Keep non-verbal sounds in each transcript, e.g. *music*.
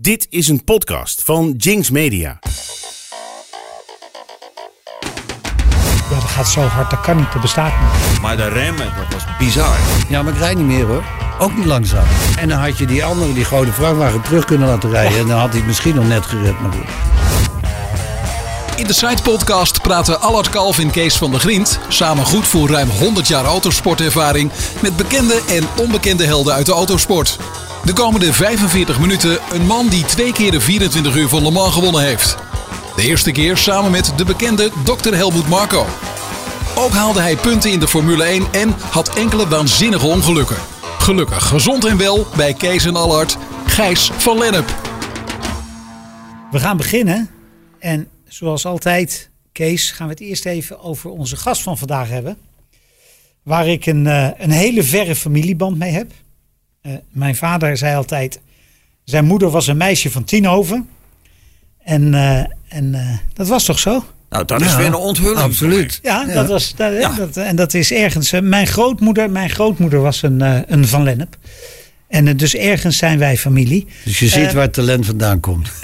Dit is een podcast van Jinx Media. Ja, dat gaat zo hard, dat kan niet, dat bestaat niet. Maar de remmen, dat was bizar. Ja, maar ik rijd niet meer hoor. Ook niet langzaam. En dan had je die andere, die grote vrachtwagen, terug kunnen laten rijden. En dan had hij het misschien nog net gered. Maar goed. In de Side Podcast praten Allard Kalf en Kees van der Griend, samen goed voor ruim 100 jaar autosportervaring, met bekende en onbekende helden uit de autosport. De komende 45 minuten een man die twee keer de 24 uur van Le Mans gewonnen heeft. De eerste keer samen met de bekende Dr. Helmoet Marco. Ook haalde hij punten in de Formule 1 en had enkele waanzinnige ongelukken. Gelukkig gezond en wel bij Kees en Allard, Gijs van Lennep. We gaan beginnen. En zoals altijd, Kees, gaan we het eerst even over onze gast van vandaag hebben. Waar ik een, eh, een hele verre familieband mee heb. Eh, mijn vader zei altijd, zijn moeder was een meisje van Tienhoven. En, eh, en eh, dat was toch zo? Nou, dat is Ja, weer een onthulling. Absoluut. Ja, dat was, dat, Ja. dat, en dat is ergens. mijn grootmoeder, mijn grootmoeder was een, een Van Lennep. En eh, dus ergens zijn wij familie. Dus je ziet Eh, waar talent vandaan komt. *laughs*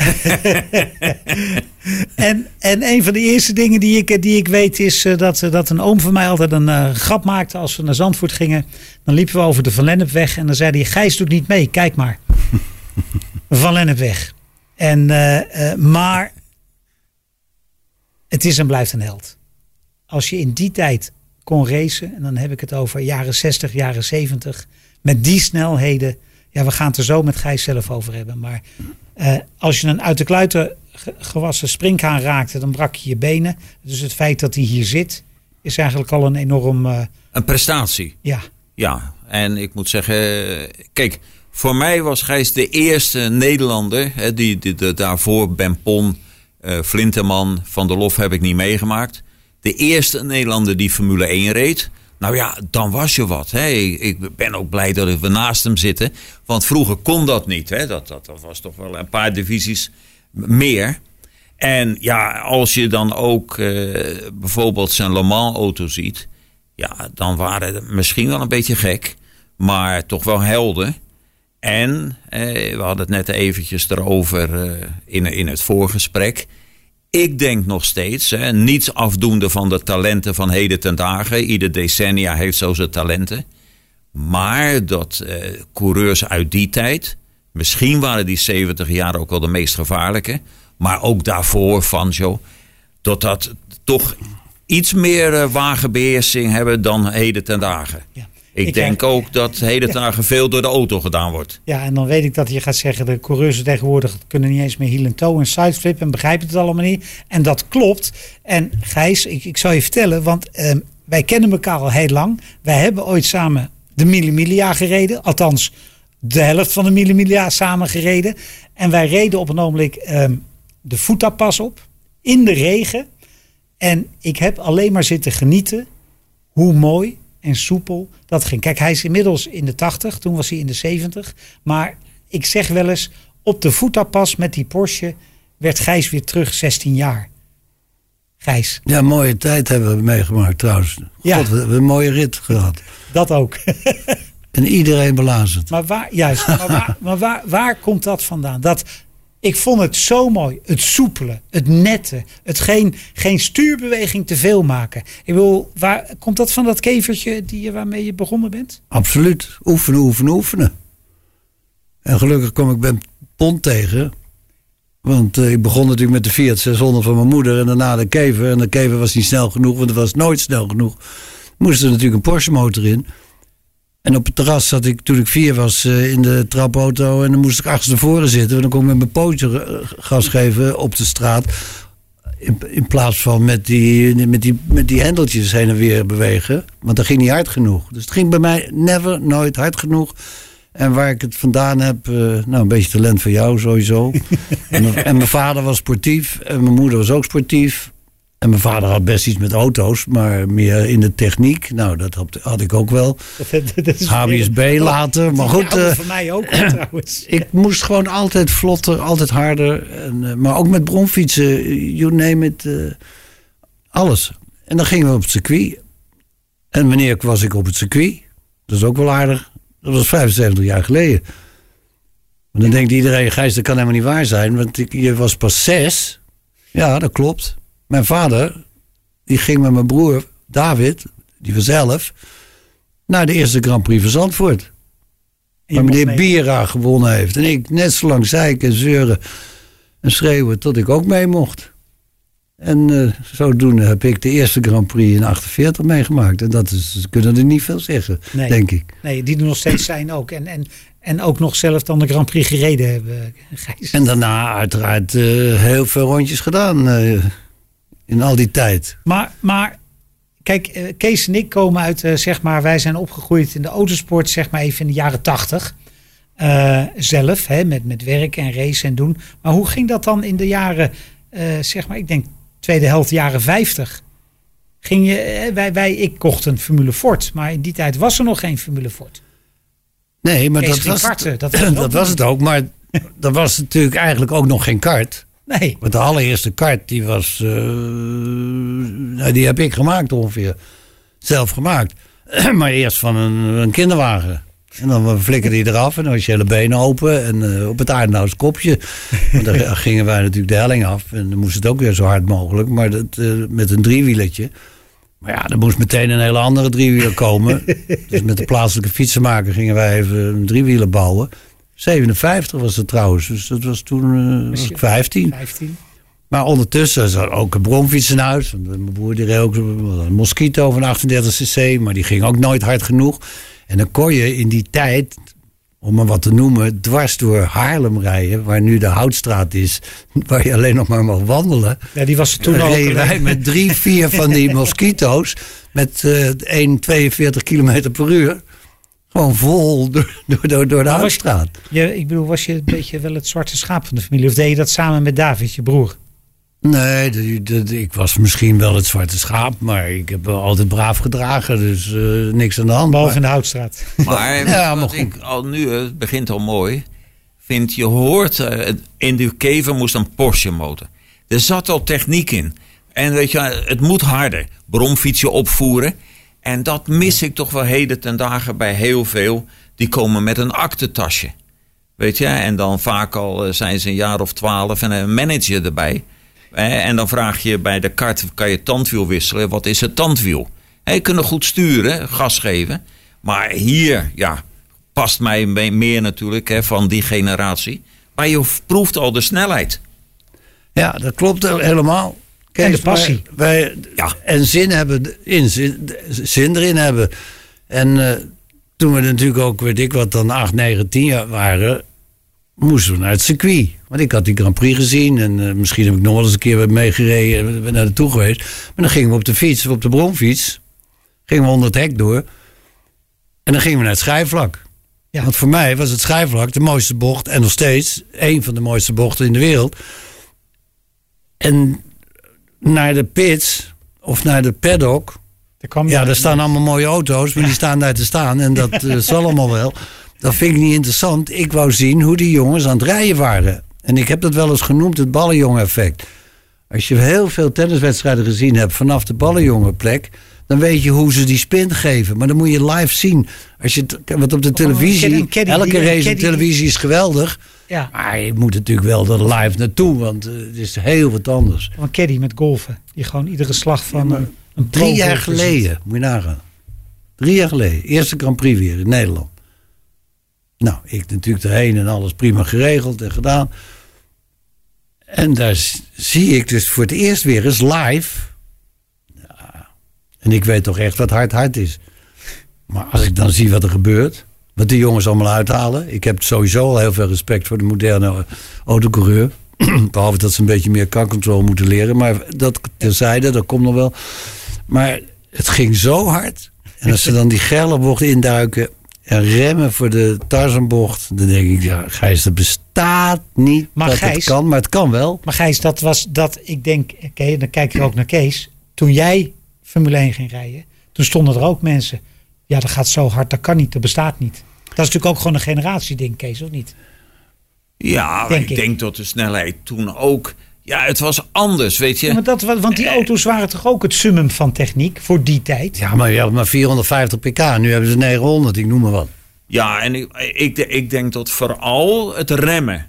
En, en een van de eerste dingen die ik, die ik weet is eh, dat, dat een oom van mij altijd een grap maakte als we naar Zandvoort gingen. Dan liepen we over de Van Lennepweg en dan zei hij, Gijs doet niet mee, kijk maar. *laughs* Van Lennepweg. En, maar het is en blijft een held. Als je in die tijd kon racen, en dan heb ik het over jaren 60, jaren 70, met die snelheden. Ja, we gaan het er zo met Gijs zelf over hebben. Maar eh, als je een uit de kluiten ge- gewassen springhaan raakte, dan brak je je benen. Dus het feit dat hij hier zit, is eigenlijk al een enorm. eh, Een prestatie. ja, Ja, en ik moet zeggen, kijk, voor mij was Gijs de eerste Nederlander, hè, die, die, daarvoor Ben Pon, eh Flinteman, Van der Lof heb ik niet meegemaakt. De eerste Nederlander die Formule 1 reed. Nou ja, dan was je wat. Ik, ben ook blij dat we naast hem zitten. Want vroeger kon dat niet. Hè. Dat, dat, dat was toch wel een paar divisies meer. En ja, als je dan ook eh, bijvoorbeeld zijn Le Mans auto ziet. Ja, dan waren het misschien wel een beetje gek. Maar toch wel helder. En eh, we hadden het net eventjes erover eh, in, in het voorgesprek. Ik denk nog steeds, hè, niets afdoende van de talenten van heden ten dagen. Ieder decennia heeft zo zijn talenten. Maar dat eh, coureurs uit die tijd, misschien waren die 70 jaar ook wel de meest gevaarlijke. Maar ook daarvoor, Fanjo, dat dat toch iets meer eh, wagenbeheersing hebben dan heden ten dagen. ja. Ik, Ik, denk ook dat ten dagen veel door de auto gedaan wordt. ja, en dan weet ik dat je gaat zeggen: de coureurs tegenwoordig kunnen niet eens meer heel en toe en sideflip en begrijpen het allemaal niet. En dat klopt. En Gijs, ik, ik zal je vertellen, want ehm, wij kennen elkaar al heel lang. Wij hebben ooit samen de Mille Miglia gereden. Althans, de helft van de Mille Miglia samen gereden. En wij reden op een ogenblik ehm, de voetapas op. In de regen. En ik heb alleen maar zitten genieten hoe mooi en soepel dat ging. Kijk, hij is inmiddels in de 80, toen was hij in de 70. Maar ik zeg wel eens, op de voetapas met die Porsche werd Gijs weer terug 16 jaar. Gijs, Ja, mooie tijd hebben we meegemaakt trouwens. God, Ja. we hebben een mooie rit gehad. dat ook. En iedereen belazerd. maar waar, juist, maar, waar, maar waar, waar komt dat vandaan? Dat, ik vond het zo mooi. Het soepele, het nette, het geen, geen stuurbeweging te veel maken. Ik bedoel, waar, komt dat van dat kevertje die, waarmee je begonnen bent? Absoluut. Oefenen, oefenen, oefenen. En gelukkig kom ik Ben Pont tegen. Want eh, ik begon natuurlijk met de Fiat 600 van mijn moeder en daarna de kever. En de kever was niet snel genoeg, want het was nooit snel genoeg. Moest er natuurlijk een Porsche motor in. En op het terras zat ik toen ik vier was eh, in de trapauto. En dan moest ik achterstevoren zitten. Want dan kon ik met mijn pootje gas geven op de straat. In, in plaats van met die, met, die, met die hendeltjes heen en weer bewegen. Want dat ging niet hard genoeg. Dus het ging bij mij never, nooit hard genoeg. En waar ik het vandaan heb, eh, nou een beetje talent voor jou sowieso. *laughs* en mijn vader was sportief en mijn moeder was ook sportief. En mijn vader had best iets met auto's, maar meer in de techniek. Nou, dat had, had ik ook wel. *laughs* HBSB later, maar goed. Ja, eh, voor mij ook *clears throat* trouwens. ik moest gewoon altijd vlotter, altijd harder. En, eh, maar ook met bronfietsen, you name it. eh, alles. En dan gingen we op het circuit. En wanneer was ik op het circuit? Dat is ook wel aardig. Dat was 75 jaar geleden. Maar dan denkt iedereen, Gijs, dat kan helemaal niet waar zijn. Want ik, je was pas zes. Ja, dat klopt. Mijn vader, die ging met mijn broer David, die was elf, naar de eerste Grand Prix van Zandvoort. Waar meneer. Biera gewonnen heeft. En ik net zo lang zeiken en zeuren en schreeuwen tot ik ook mee mocht. En eh, zodoende heb ik de eerste Grand Prix in 48 meegemaakt. En dat is, ze kunnen er niet veel zeggen, Nee. denk ik. Nee, die doen nog steeds zijn ook. En, en, en ook nog zelf dan de Grand Prix gereden hebben, Gijs. En daarna uiteraard eh, heel veel rondjes gedaan eh, in al die tijd. Maar, maar kijk, eh, Kees en ik komen uit, eh, zeg maar, wij zijn opgegroeid in de autosport, zeg maar even in de jaren tachtig. Eh, zelf, hè, met, met werk en race en doen. Maar hoe ging dat dan in de jaren, zeg maar, ik denk tweede helft jaren 50? Ging je, wij, wij, ik kocht een Formule Ford, maar in die tijd was er nog geen Formule Ford. Nee, maar Kees dat ging was, karten, dat *clears throat* was dat het ook. Maar er was natuurlijk eigenlijk ook nog geen kart. Nee, Want de allereerste kart, die was... eh, nou, die heb ik gemaakt ongeveer. Zelf gemaakt. *clears throat* maar eerst van een, een kinderwagen. En dan flikkerde die eraf en dan was je hele benen open. En eh, op het aardenhoutse kopje. Want dan *laughs* gingen wij natuurlijk de helling af. En dan moest het ook weer zo hard mogelijk. Maar dat, eh, met een driewielertje. Maar ja, er moest meteen een hele andere driewieler komen. *laughs* dus met de plaatselijke fietsenmaker gingen wij even een driewieler bouwen. 57 was het trouwens. Dus dat was toen eh, was ik 15. 15. Maar ondertussen zat ook een bromfiets in huis. Want Mijn broer die reed ook een Mosquito van 38cc, maar die ging ook nooit hard genoeg. En dan kon je in die tijd, om maar wat te noemen, dwars door Haarlem rijden, waar nu de Houtstraat is, waar je alleen nog maar mag wandelen. Ja, die was toen ook. reden wij met drie, vier van die *laughs* Mosquito's met eh 1,42 kilometer per uur. Gewoon vol door, door, door, door de je- Houtstraat. Je, ik bedoel, was je een beetje wel het zwarte schaap van de familie? Of deed je dat samen met David, je broer? Nee, ik was misschien wel het zwarte schaap, maar ik heb altijd braaf gedragen, dus eh, niks aan de hand. Behalve in de Houtstraat. Maar *laughs* Ja, maar goed. ik al nu, het begint al mooi, vind je hoort, eh, in de kever moest een Porsche motor. Er zat al techniek in. En weet je, het moet harder. Bromfietsje opvoeren. En dat mis ik toch wel heden ten dagen bij heel veel. Die komen met een aktentasje. Weet je, en dan vaak al eh, zijn ze een jaar of twaalf en een manager erbij. Eh, En dan vraag je bij de kart, kan je tandwiel wisselen? Wat is het tandwiel? Je kunt goed sturen, gas geven. Maar hier, ja, past mij me- meer natuurlijk hè, van die generatie. Maar je proeft al de snelheid. Ja, dat klopt helemaal. En de passie. Wij, Ja. En zin hebben, in, zin, zin erin hebben. En eh, toen we natuurlijk ook, weet ik wat, dan 8, 9, 10 jaar waren, moesten we naar het circuit. Want ik had die Grand Prix gezien en eh, misschien heb ik nog wel eens een keer meegereden en ben naar naartoe geweest. Maar dan gingen we op de fiets, op de bromfiets, gingen we onder het hek door. En dan gingen we naar het schijfvlak. Ja. Want voor mij was het schijfvlak de mooiste bocht en nog steeds een van de mooiste bochten in de wereld. En naar de pits of naar de paddock. Daar Ja, daar staan allemaal mooie auto's, maar die staan daar te staan. En dat *laughs* eh, zal allemaal wel. Dat vind ik niet interessant. Ik wou zien hoe die jongens aan het rijden waren. En ik heb dat wel eens genoemd, het ballenjongen-effect. Als je heel veel tenniswedstrijden gezien hebt vanaf de ballenjongenplek... dan weet je hoe ze die spin geven. Maar dan moet je live zien. Als je want op de een televisie, een caddy elke die- een race op caddy televisie is geweldig. Ja, Maar je moet natuurlijk wel er live naartoe, want eh, het is heel wat anders. van caddy met golfen. Die gewoon iedere slag van een, een Drie jaar geleden, moet je nagaan. Drie jaar geleden, eerste Grand Prix weer in Nederland. Nou, ik natuurlijk erheen en alles prima geregeld en gedaan. En daar zie ik dus voor het eerst weer eens live. En ik weet toch echt wat hard hard is. Maar als ik dan zie wat er gebeurt, wat die jongens allemaal uithalen. Ik heb sowieso al heel veel respect voor de moderne autocoureur. *clears throat* Behalve dat ze een beetje meer car control moeten leren. Maar dat terzijde, dat komt nog wel. Maar het ging zo hard. En als ze dan die bocht induiken en remmen voor de Tarzanbocht, dan denk ik, ja, Gijs, dat bestaat niet Maar dat Gijs- het kan, maar het kan wel. Maar Gijs, dat was dat, ik denk, oké, dan kijk ik ook naar Kees. Toen jij Formule 1 ging rijden, toen stonden er ook mensen. Ja, dat gaat zo hard, dat kan niet, dat bestaat niet. Dat is natuurlijk ook gewoon een generatieding, Kees, of niet? Ja, Denk ik ik. denk dat de snelheid toen ook... Ja, het was anders, weet je. Ja, maar dat, wa- want die auto's waren toch ook het summum van techniek voor die tijd? Ja, maar je had maar 450 pk. Nu hebben ze 900, ik noem maar wat. Ja, en ik, ik, ik denk dat vooral het remmen.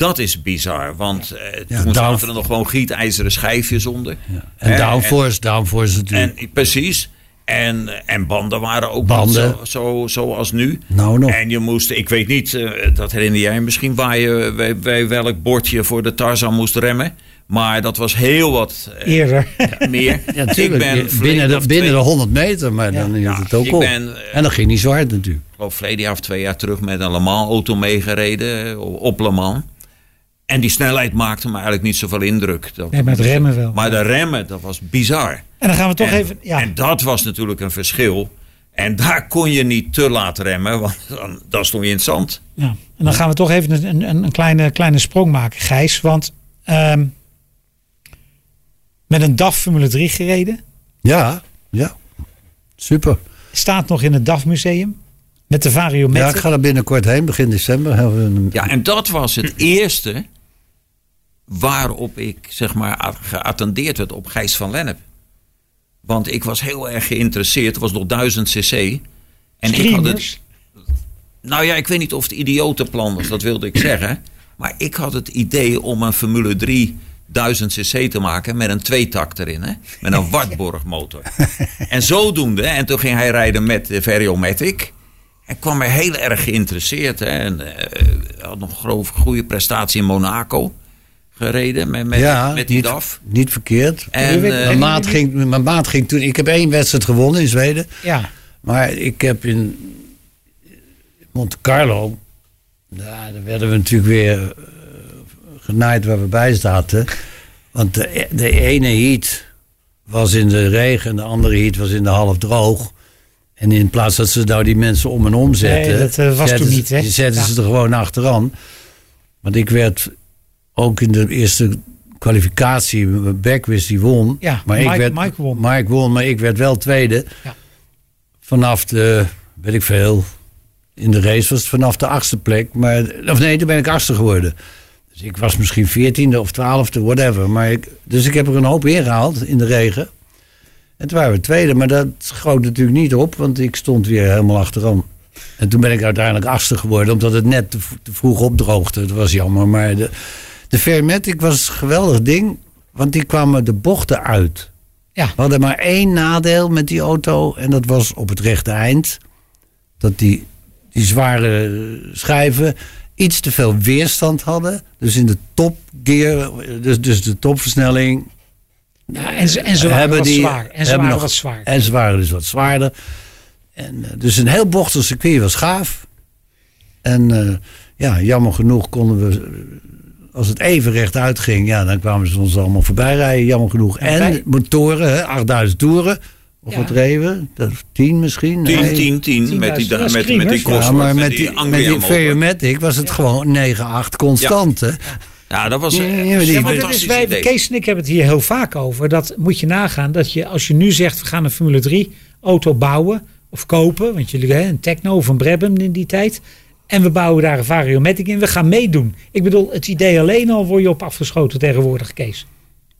Dat is bizar. Want eh, Ja, toen zaten er nog gewoon gietijzeren schijfjes onder. En Hè, downforce, downforce natuurlijk. En, precies. En, en banden waren ook Banden. zo, zo, zoals nu. Nou nog. En je moest, ik weet niet, eh, dat herinner jij misschien, waar je bij, bij welk bordje voor de Tarzan moest remmen. Maar dat was heel wat eh, Eerder. *laughs* meer. *laughs* ja, natuurlijk. Ik ben binnen de, binnen de twee- 100 meter, maar dan is het ook op. ben, eh, en dan ging niet zo hard natuurlijk. Ik geloof verleden jaar of twee jaar terug met een Le Mans auto meegereden op Le Mans. En die snelheid maakte me eigenlijk niet zoveel indruk. Dat, Nee, maar het remmen wel. Maar de remmen, dat was bizar. En dan gaan we toch en, even. Ja, en dat was natuurlijk een verschil. En daar kon je niet te laat remmen, want dan, dan stond je in het zand. ja. En dan gaan we toch even een, een, een kleine, kleine sprong maken, Gijs. Want ehm, met een DAF Formule 3 gereden. Ja, ja. Super. Staat nog in het DAF Museum. Met de Variometer. Ja, ik ga er binnenkort heen, begin december. Ja, en dat was het eerste waarop ik zeg maar geattendeerd werd op Gijs van Lennep. Want ik was heel erg geïnteresseerd. Het was nog 1000 cc. En ik had het, nou ja, ik weet niet of het idiotenplan was, dat wilde ik *clears throat* zeggen. Maar ik had het idee om een Formule 3 1000 cc te maken met een tweetakt erin. Hè? Met een *laughs* Wartburg motor. *laughs* En zodoende, en toen ging hij rijden met de Variomatic. En kwam mij heel erg geïnteresseerd. Hè? En, eh, had nog een goede prestatie in Monaco gereden met, met, ja, met die niet, DAF. niet verkeerd. En, weet- eh, Mijn maat, ging, mijn maat ging toen. Ik heb één wedstrijd gewonnen in Zweden. Ja, Maar ik heb in Monte Carlo. Ja, daar werden we natuurlijk weer eh, genaaid waar we bij zaten. Want de, de ene heat was in de regen en de andere heat was in de half droog. En in plaats dat ze nou die mensen om en om zetten. Nee, dat, eh, was zetten toen niet, hè? Zetten Ja. ze er gewoon achteraan. Want ik werd ook in de eerste kwalificatie. Beckwith die won. Ja, maar Mike- ik werd, Mike won. Mike won, maar ik werd wel tweede. Ja. Vanaf de, weet ik veel. In de race was het vanaf de achtste plek. Maar, of nee, toen ben ik achtste geworden. Dus ik was misschien veertiende of twaalfde, whatever. Maar ik, dus ik heb er een hoop ingehaald in de regen. En toen waren we tweede, maar dat schoot natuurlijk niet op, want ik stond weer helemaal achteraan. En toen ben ik uiteindelijk achtste geworden, omdat het net te, te vroeg opdroogde. Dat was jammer, maar de, de Fairmatic was een geweldig ding, want die kwamen de bochten uit. Ja. We hadden maar één nadeel met die auto en dat was op het rechte eind. Dat die, die zware schijven iets te veel weerstand hadden. Dus in de topgear, dus, dus de topversnelling, ja en, ze, en ze waren hebben wat die- zwaar. En ze waren nog- wat zwaar. En ze waren dus wat zwaarder. En, eh, dus een heel bochtig circuit was gaaf. En eh, ja, jammer genoeg konden we, eh, als het even rechtuit ging, ja, dan kwamen ze ons allemaal voorbij rijden, jammer genoeg. En bij- motoren, hè, 8000 toeren. Of Ja. wat reden? Dat, 10 misschien? 10, Nee. 10, 10. Met die, 10.000. met, met die. Cosworth, Ja, maar met die, Anglia met die. Veomatic was het gewoon 9-8 constant. hè? Ja, dat was Ja, eh, ja, maar een die- Ja, fantastisch wij, idee. Kees en ik hebben het hier heel vaak over. Dat moet je nagaan. Dat je, als je nu zegt, we gaan een Formule 3 auto bouwen of kopen. Want jullie hebben een Techno of een Brabham in die tijd. En we bouwen daar een Variomatic in. We gaan meedoen. Ik bedoel, het idee alleen al word je op afgeschoten tegenwoordig, Kees.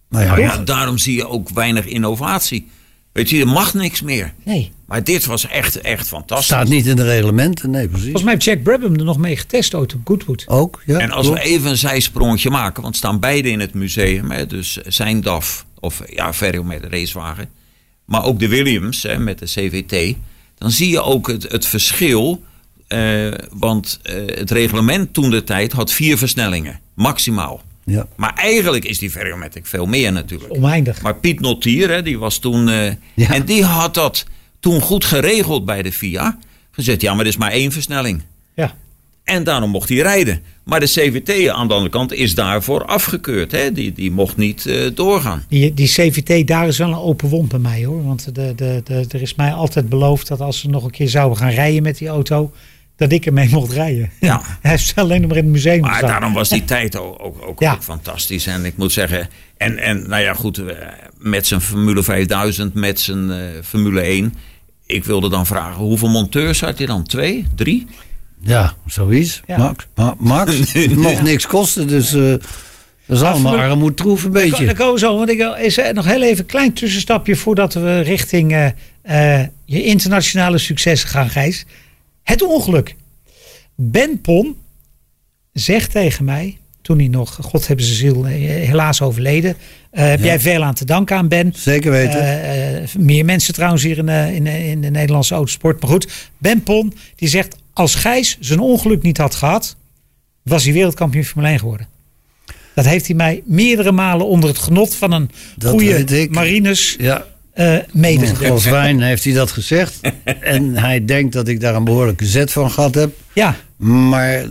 Nou ja, ja, daarom zie je ook weinig innovatie. Weet je, er mag niks meer. Nee. Maar dit was echt, echt fantastisch. staat niet in de reglementen. Nee, precies. Volgens mij heeft Jack Brabham er nog mee getest ooit op Goodwood. Ook, ja. En als klopt. we even een zijsprongetje maken, want staan beide in het museum. Hè, dus zijn DAF, of ja, Ferro met de racewagen. Maar ook de Williams hè, met de CVT. Dan zie je ook het, het verschil. Eh, want eh, het reglement toen de tijd had vier versnellingen, maximaal. Ja. Maar eigenlijk is die Ferromatic veel meer natuurlijk. Oneindig. Maar Piet Notier, hè, die was toen. eh, Ja. En die had dat toen goed geregeld bij de FIA. Gezegd, ja, maar er is maar één versnelling. Ja. En daarom mocht hij rijden. Maar de CVT aan de andere kant is daarvoor afgekeurd. Hè? Die, die mocht niet eh, doorgaan. Die, die CVT, daar is wel een open wond bij mij hoor. Want de, de, de, er is mij altijd beloofd dat als ze nog een keer zouden gaan rijden met die auto, dat ik ermee *laughs* mocht rijden. Ja. *laughs* Hij heeft alleen nog maar in het museum Maar daarom was die *laughs* tijd ook, ook, ook, Ja. ook fantastisch. En ik moet zeggen, en, en nou ja, goed, eh, met zijn Formule 5000, met zijn eh, Formule 1. Ik wilde dan vragen, hoeveel monteurs had hij dan? Twee? Drie? Ja, zoiets. Ja. Max, Ma- Max het mocht niks kosten, dus eh dat is allemaal Formule- armoedtroef een beetje. dan komen we zo, want ik wil is er nog heel even een klein tussenstapje voordat we richting eh, eh, je internationale successen gaan, Gijs. Het ongeluk. Ben Pon zegt tegen mij, toen hij nog, God hebben ze ziel, eh, helaas overleden. eh, heb jij veel aan te danken aan Ben. Zeker weten. Eh, meer mensen trouwens hier in, de- in, in de Nederlandse autosport. Maar goed, Ben Pon die zegt, als Gijs zijn ongeluk niet had gehad, was hij wereldkampioen Formule 1 geworden. Dat heeft hij mij meerdere malen onder het genot van een Dat goede ik. Marines ja, eh een medegedeeld. glas wijn heeft hij dat gezegd. *laughs* en hij denkt dat ik daar een behoorlijke zet van gehad heb. Ja, Maar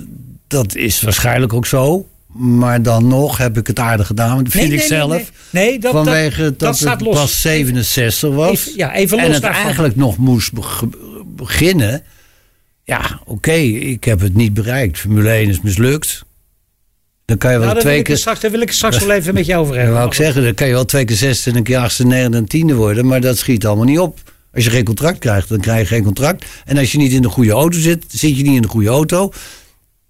dat is waarschijnlijk ook zo. Maar dan nog heb ik het aardig gedaan. Dat vind Nee, ik nee, zelf. nee. Dat- vanwege dat- dat, het los. pas 67 was. Even- ja, even en los het daarvan. eigenlijk nog moest be- beginnen. Ja, oké, ik heb het niet bereikt. Formule 1 is mislukt. Dan kan je wel nou, wil twee keer... straks, daar wil ik straks wel even met je over hebben. wou ik zeggen, dan kan je wel twee keer zesde en een keer achtste, negende en tiende worden. Maar dat schiet allemaal niet op. Als je geen contract krijgt, dan krijg je geen contract. En als je niet in de goede auto zit, zit je niet in de goede auto.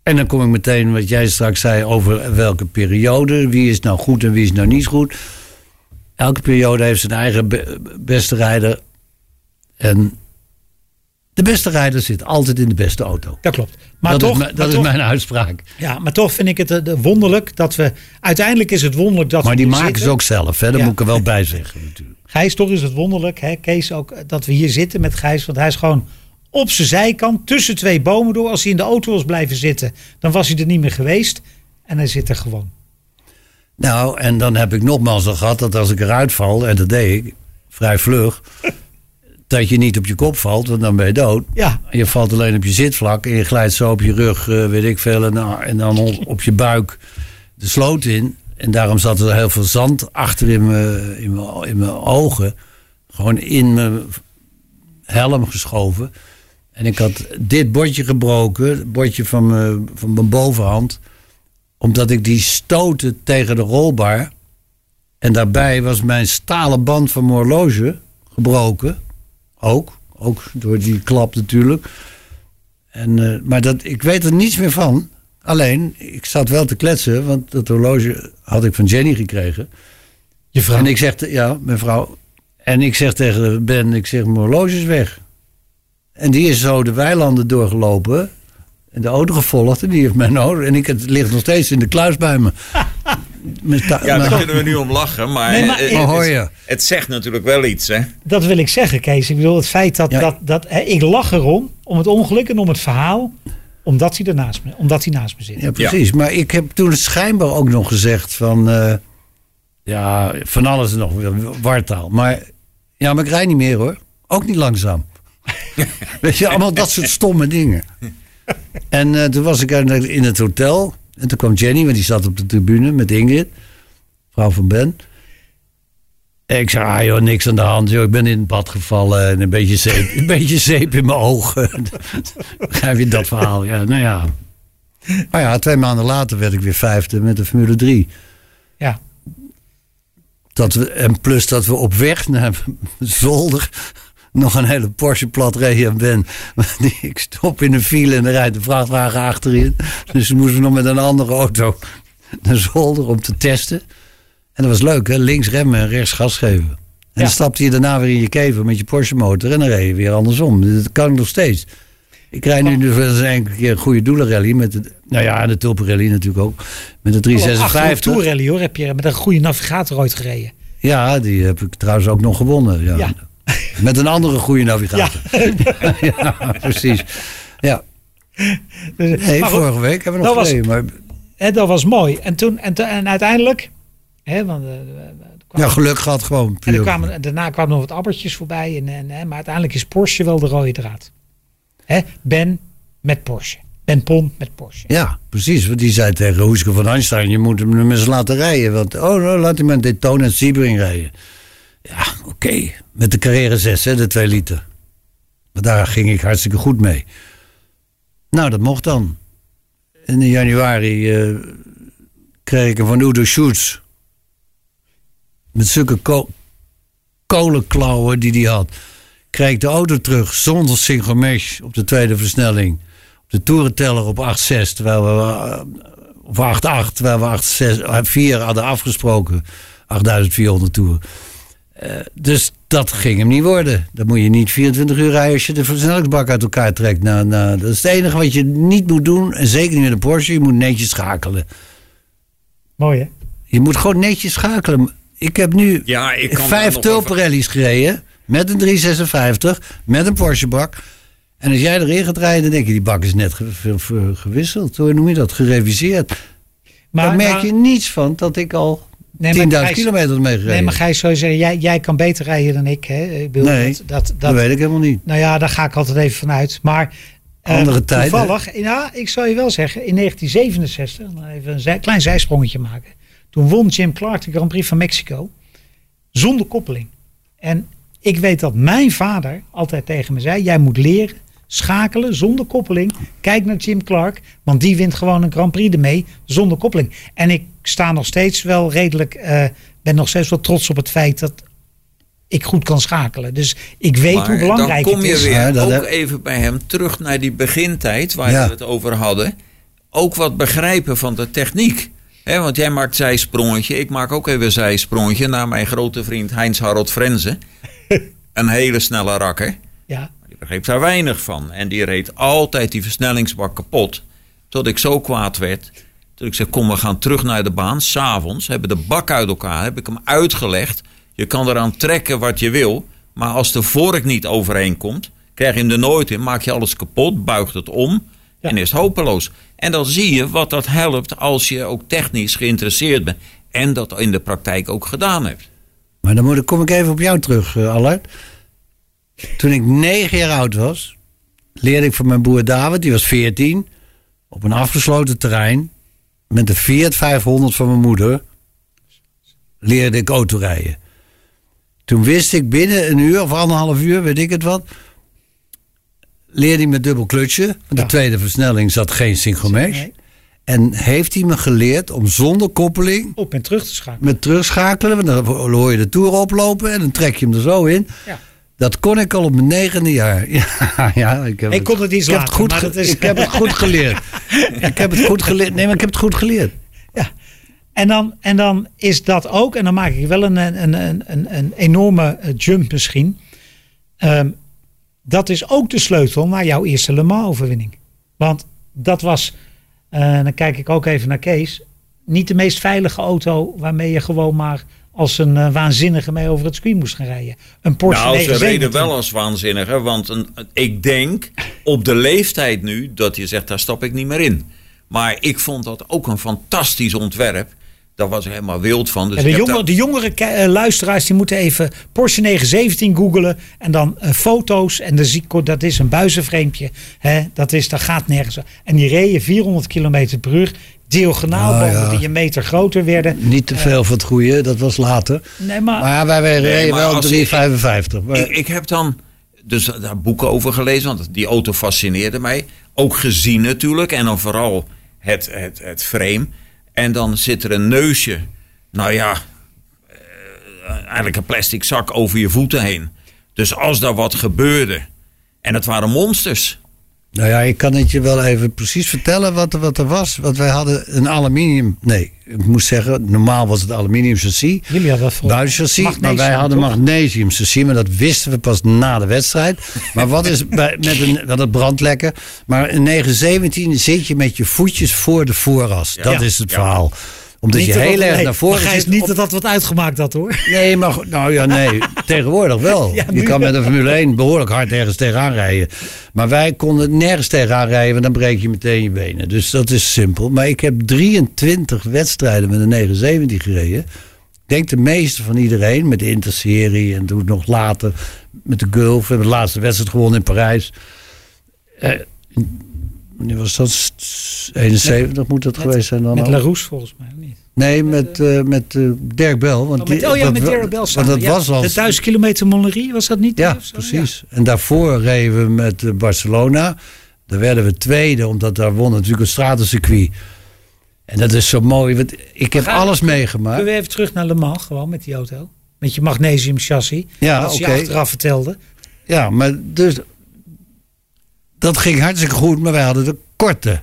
En dan kom ik meteen wat jij straks zei over welke periode. Wie is nou goed en wie is nou niet goed. Elke periode heeft zijn eigen be- beste rijder. En de beste rijder zit altijd in de beste auto. Dat klopt. Maar dat toch, is, mijn- maar dat toch- is mijn uitspraak. Ja, maar toch vind ik het eh, wonderlijk dat we... Uiteindelijk is het wonderlijk dat Maar we die hier maken ze ook zelf, hè? dat Ja. moet ik er wel bij zeggen natuurlijk. Gijs, toch is het wonderlijk, hè, Kees, ook eh, dat we hier zitten met Gijs. Want hij is gewoon op zijn zijkant, tussen twee bomen door. Als hij in de auto was blijven zitten, dan was hij er niet meer geweest. En hij zit er gewoon. Nou, en dan heb ik nogmaals al gehad dat als ik eruit val, en dat deed ik, vrij vlug, *laughs* dat je niet op je kop valt, want dan ben je dood. Ja, Je valt alleen op je zitvlak en je glijdt zo op je rug, eh, weet ik veel, en, dan- en dan op- op je buik de sloot in. En daarom zat er heel veel zand achter in mijn, in mijn, in mijn ogen. Gewoon in mijn helm geschoven. En ik had dit bordje gebroken, het bordje van mijn, van mijn bovenhand. Omdat ik die stoten tegen de rolbar. En daarbij was mijn stalen band van mijn horloge gebroken. Ook. Ook door die klap natuurlijk. En, eh, maar dat, ik weet er niets meer van. Alleen, ik zat wel te kletsen, want dat horloge had ik van Jenny gekregen. je vrouw. En ik zeg, ja, mijn vrouw. En ik zeg tegen Ben, ik zeg, mijn horloge is weg. En die is zo de weilanden doorgelopen. En de auto gevolgd. En die heeft mijn auto. En ik, het ligt nog steeds in de kluis bij me. *laughs* *laughs* Ja, daar kunnen we nu om lachen, maar, Nee, maar- Maar het, is- je. het zegt natuurlijk wel iets, hè? Dat wil ik zeggen, Kees. Ik bedoel, het feit dat, Ja. dat, dat hè, ik lach erom, om het ongeluk en om het verhaal, omdat hij, ernaast me, omdat hij naast me zit. Ja, precies. Maar ik heb toen schijnbaar ook nog gezegd van... eh, ja, van alles en nog, wartaal. Maar ja, maar ik rijd niet meer hoor. Ook niet langzaam. *laughs* Weet je, allemaal dat soort stomme dingen. En eh, toen was ik in het hotel. En toen kwam Jenny, want die zat op de tribune met Ingrid. Vrouw van Ben. En ik zei, ah joh, niks aan de hand. Joh. Ik ben in het bad gevallen en een beetje zeep, *laughs* een beetje zeep in mijn ogen. *laughs* Begrijp je dat verhaal? Ja, nou ja. Maar ja, twee maanden later werd ik weer vijfde met de Formule 3. Ja. Dat we, en plus dat we op weg naar *laughs* Zolder nog een hele Porsche plat reden ben. Ik stop in een file en er rijdt een vrachtwagen achterin. Dus we moesten nog met een andere auto naar Zolder om te testen. En dat was leuk, hè? links remmen en rechts gas geven. En Ja. dan stapte je daarna weer in je kever met je Porsche motor en dan reed je weer andersom. Dat kan ik nog steeds. Ik rijd nu dus wel eens enkele keer een goede doelenrally met de, nou ja, en de tulpenrally natuurlijk ook. Met de 356. Tour Rally hoor, heb je met een goede navigator ooit gereden. Ja, die heb ik trouwens ook nog gewonnen. Ja. Ja. *laughs* Met een andere goede navigator. Ja, *laughs* precies. Ja. Dus- Nee, goed, vorige week hebben we nog gereden. Maar hè, dat was mooi. En, toen, en, en uiteindelijk, hè, want, eh, kwamen- ja, geluk gehad gewoon. en er kwamen, daarna kwamen nog wat abbertjes voorbij. En, en, hè, maar uiteindelijk is Porsche wel de rode draad. Hè, ben met Porsche. Ben Pon met Porsche. Ja, precies. Want die zei tegen Hoeske van Einstein, je moet hem eens laten rijden. Want, oh, nou, laat hem met Daytona en Sebring rijden. Oké. Met de Carrera 6, hè, de 2 liter. Maar daar ging ik hartstikke goed mee. Nou, dat mocht dan. In januari eh, kreeg ik hem van Udo Schutz. Met zulke ko kolenklauwen die hij had. Kreeg ik de auto terug zonder single mesh op de tweede versnelling. Op de toerenteller op 8.6, terwijl we... eh, of 8.8, terwijl we 8.6, 4 hadden afgesproken. 8.400 toeren. Eh, dus dat ging hem niet worden. Dan moet je niet 24 uur rijden als je de versnellingsbak uit elkaar trekt. Nou, nou, dat is het enige wat je niet moet doen. En zeker niet met een Porsche. Je moet netjes schakelen. Mooi hè? Je moet gewoon netjes schakelen. Ik heb nu Ja, ik kan vijf tulpenrallies gereden. Met een 356. Met een Porsche bak. En als jij erin gaat rijden, dan denk je, die bak is net ge- ge- ge- gewisseld. Hoe noem je dat? Gereviseerd. Maar Daar merk nou- je niets van dat ik al Nee, 10.000 maar Gijs- kilometer mee gereden. Nee, maar Gijs zou je zeggen, jij, jij kan beter rijden dan ik. Hè? Ik bedoel, Nee, dat, dat, dat dat, weet ik helemaal niet. Nou ja, daar ga ik altijd even vanuit. Maar eh, Andere tijden. toevallig, ja, ik zou je wel zeggen, in 1967, dan even een zij- klein zijsprongetje maken. Toen won Jim Clark de Grand Prix van Mexico zonder koppeling. En ik weet dat mijn vader altijd tegen me zei, jij moet leren schakelen zonder koppeling. Kijk naar Jim Clark, want die wint gewoon een Grand Prix ermee zonder koppeling. En ik sta nog steeds wel redelijk, eh, ben nog steeds wel trots op het feit dat ik goed kan schakelen. Dus ik weet Maar hoe belangrijk dan kom het je is. weer Ja, ook heb- even bij hem terug naar die begintijd waar Ja. we het over hadden. Ook wat begrijpen van de techniek. Hè, want jij maakt zijsprongetje. Ik maak ook even zijsprongetje naar mijn grote vriend Heinz Harold Frenze. *laughs* een hele snelle rakker. Ja, begreep daar weinig van. En die reed altijd die versnellingsbak kapot. Tot ik zo kwaad werd. Dat ik zei, kom we gaan terug naar de baan. S'avonds hebben de bak uit elkaar. Heb ik hem uitgelegd. Je kan eraan trekken wat je wil. Maar als de vork niet overeen komt. Krijg je hem er nooit in. Maak je alles kapot. Buigt het om. Ja. En is het hopeloos. En dan zie je wat dat helpt als je ook technisch geïnteresseerd bent. En dat in de praktijk ook gedaan hebt. Maar dan moet, ik- kom ik even op jou terug, Allard. Toen ik negen jaar oud was, leerde ik van mijn broer David, die was 14, op een afgesloten terrein, met de Fiat 500 van mijn moeder, leerde ik autorijden. Toen wist ik binnen een uur of anderhalf uur, weet ik het wat, leerde hij met dubbel klutje. Want de Ja. tweede versnelling zat geen synchromesh. Nee. En heeft hij me geleerd om zonder koppeling op en terug te schakelen. met terugschakelen. Want dan hoor je de toer oplopen en dan trek je hem er zo in. Ja. Dat kon ik al op mijn negende jaar. *laughs* Ja, ja ik heb Ik kon het iets ik heb later, goed maar ge- dat is- Ik heb het goed geleerd. *laughs* ik heb het goed geleerd. Nee, maar ik heb het goed geleerd. Ja. En dan, en dan is dat ook, en dan maak ik wel een, een, een, een, een enorme eh, jump misschien. Ehm, dat is ook de sleutel naar jouw eerste Le Mans overwinning. Want dat was, eh, dan kijk ik ook even naar Kees, niet de meest veilige auto waarmee je gewoon maar als een eh, waanzinnige mee over het circuit moest gaan rijden. Een Porsche nou, ze 917. reden wel als waanzinnige. Want een, ik denk op de leeftijd nu dat je zegt, daar stap ik niet meer in. Maar ik vond dat ook een fantastisch ontwerp. Daar was ik helemaal wild van. Dus Ja, de, de jongere eh, luisteraars die moeten even Porsche 917 googelen. En dan eh, foto's. En dan zie ik, dat is een buizenfreempje. Hè, dat, is, dat gaat nergens. En die reden 400 km per uur. Diagonaalbomen Ah, ja. die een meter groter werden. Niet te veel van het goede, dat was later. Nee, maar, Maar wij wij reden maar wel als 355. Maar, Ik, ik heb dan dus daar boeken over gelezen, want die auto fascineerde mij. Ook gezien natuurlijk, en dan vooral het, het, het frame. En dan zit er een neusje, nou ja, eh, eigenlijk een plastic zak over je voeten heen. Dus als daar wat gebeurde, en het waren monsters. Nou ja, ik kan het je wel even precies vertellen wat er, wat er was. Want wij hadden een aluminium... Nee, ik moet zeggen, normaal was het aluminium chassis. jullie hadden Buischassis, maar wij hadden toch? magnesium chassis, maar dat wisten we pas na de wedstrijd. Maar wat is *laughs* bij, met een, dat het brandlekken? Maar in 917 zit je met je voetjes voor de vooras. Dat Ja. is het Ja. verhaal. Omdat Niet je heel erg nee, naar voren maar zit. niet op- dat dat wat uitgemaakt had hoor. Nee, maar nou ja, nee. *laughs* tegenwoordig wel. Ja, je kan met een Formule 1 behoorlijk hard ergens tegenaan rijden. Maar wij konden nergens tegenaan rijden, want dan breek je meteen je benen. Dus dat is simpel. Maar ik heb 23 wedstrijden met een 917 gereden. Ik denk de meeste van iedereen, met de Interserie en toen nog later met de Gulf. We hebben de laatste wedstrijd gewonnen in Parijs. Eh, wanneer was dat? S- 71 moet dat geweest zijn dan Met? Larousse volgens mij, niet? Nee, met, eh, met eh, Dirk Bel. Want Oh, met, die- oh ja, dat met Derek Bell want dat ja. was al... De 1000 kilometer Monnerie, was dat niet? Ja, precies. En daarvoor reden we met eh, Barcelona. Daar werden we tweede, omdat daar won natuurlijk het stratencircuit. En dat is zo mooi. Want ik heb alles Kunnen meegemaakt. we even terug naar Le Mans, gewoon met die auto? Met je magnesium chassis. Ja, Als je oké. achteraf vertelde. Ja, maar dus... Dat ging hartstikke goed, maar wij hadden de korte.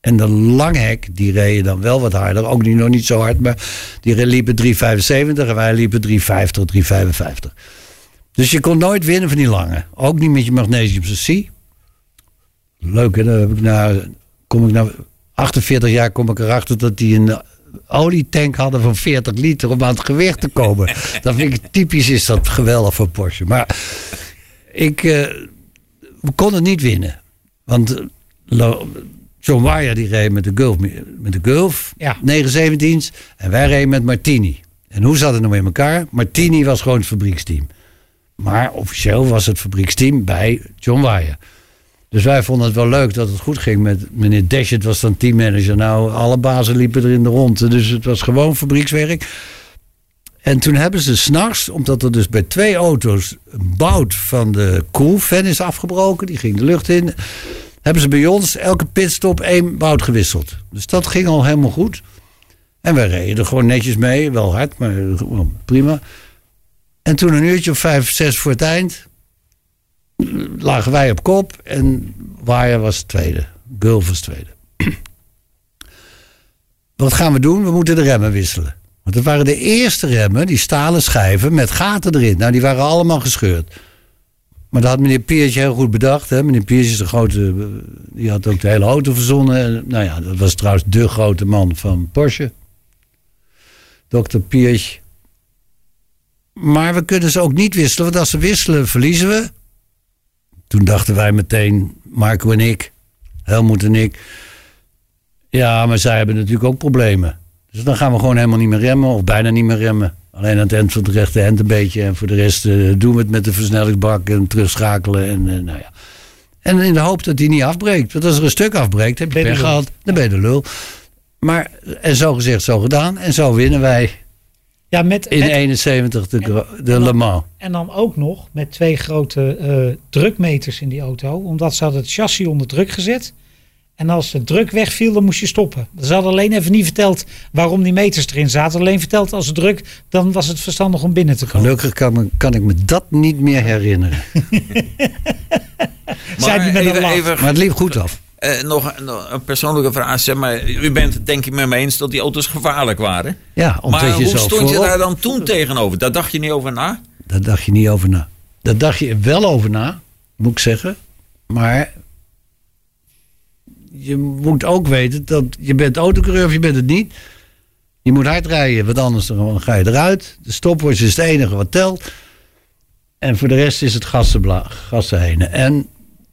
En de langhek, die reden dan wel wat harder. Ook niet, nog niet zo hard, maar die liepen 3,75 en wij liepen 3,50, 3,55. Dus je kon nooit winnen van die lange. Ook niet met je magnesium C. Leuk, hè? Dan heb ik na, kom ik na 48 jaar kom ik erachter dat die een olietank hadden van 40 liter om aan het gewicht te komen. *laughs* dat vind ik typisch is dat geweldig voor Porsche. Maar ik uh, we konden niet winnen. Want uh, John Wyer die reed met de Gulf, met de Gulf Ja. 917's en wij reden met Martini. En hoe zat het nou in elkaar? Martini was gewoon het fabrieksteam. Maar officieel was het fabrieksteam bij John Wyer. Dus wij vonden het wel leuk dat het goed ging met meneer Deschet was dan teammanager. Nou, alle bazen liepen er in de ronde. Dus het was gewoon fabriekswerk. En toen hebben ze s'nachts, omdat er dus bij twee auto's een bout van de koelfan is afgebroken, die ging de lucht in, hebben ze bij ons elke pitstop één bout gewisseld. Dus dat ging al helemaal goed. En wij reden er gewoon netjes mee, wel hard, maar prima. En toen een uurtje of vijf, zes voor het eind, lagen wij op kop en Wire was tweede. Gulf was tweede. *clears throat* Wat gaan we doen? We moeten de remmen wisselen. Want dat waren de eerste remmen, die stalen schijven met gaten erin. Nou, die waren allemaal gescheurd. Maar dat had meneer Piertje heel goed bedacht. Hè? Meneer Piertje is de grote. Die had ook de hele auto verzonnen. Nou ja, dat was trouwens de grote man van Porsche. Dr. Piertje. Maar we kunnen ze ook niet wisselen, want als ze wisselen, verliezen we. Toen dachten wij meteen, Marco en ik, Helmoet en ik. Ja, maar zij hebben natuurlijk ook problemen. Dus dan gaan we gewoon helemaal niet meer remmen, of bijna niet meer remmen. Alleen aan het eind van de rechte hand een beetje. En voor de rest uh, doen we het met de versnellingsbak en terugschakelen. En, uh, nou ja. en in de hoop dat die niet afbreekt. Want als er een stuk afbreekt, heb je pech gehad. Dan ben je de lul. Maar, en zo gezegd, zo gedaan. En zo winnen wij ja, met, in met, 71 de, de, de Le Mans. En dan ook nog met twee grote uh, drukmeters in die auto. Omdat ze hadden het chassis onder druk gezet. En als de druk wegviel, dan moest je stoppen. Ze hadden alleen even niet verteld waarom die meters erin zaten. Alleen verteld als de druk, dan was het verstandig om binnen te komen. Gelukkig kan, me, kan ik me dat niet meer herinneren. *laughs* maar, met even, maar het liep goed af. Uh, nog, nog, een persoonlijke vraag. Zeg maar, u bent het denk ik met me eens dat die auto's gevaarlijk waren. Ja, omdat maar je hoe stond je daar dan toen tegenover? Daar dacht je niet over na? Daar dacht je niet over na. Daar dacht je wel over na, moet ik zeggen. Maar je moet ook weten dat je bent autocoureur of je bent het niet. Je moet hard rijden, want anders dan ga je eruit. De stopwatch is het enige wat telt. En voor de rest is het gassen heen. En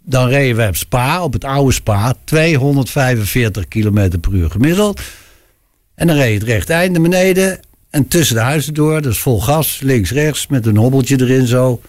dan reden we op Spa, op het oude Spa, 245 km per uur gemiddeld. En dan reed het recht eind naar beneden. En tussen de huizen door, dus vol gas, links, rechts, met een hobbeltje erin zo.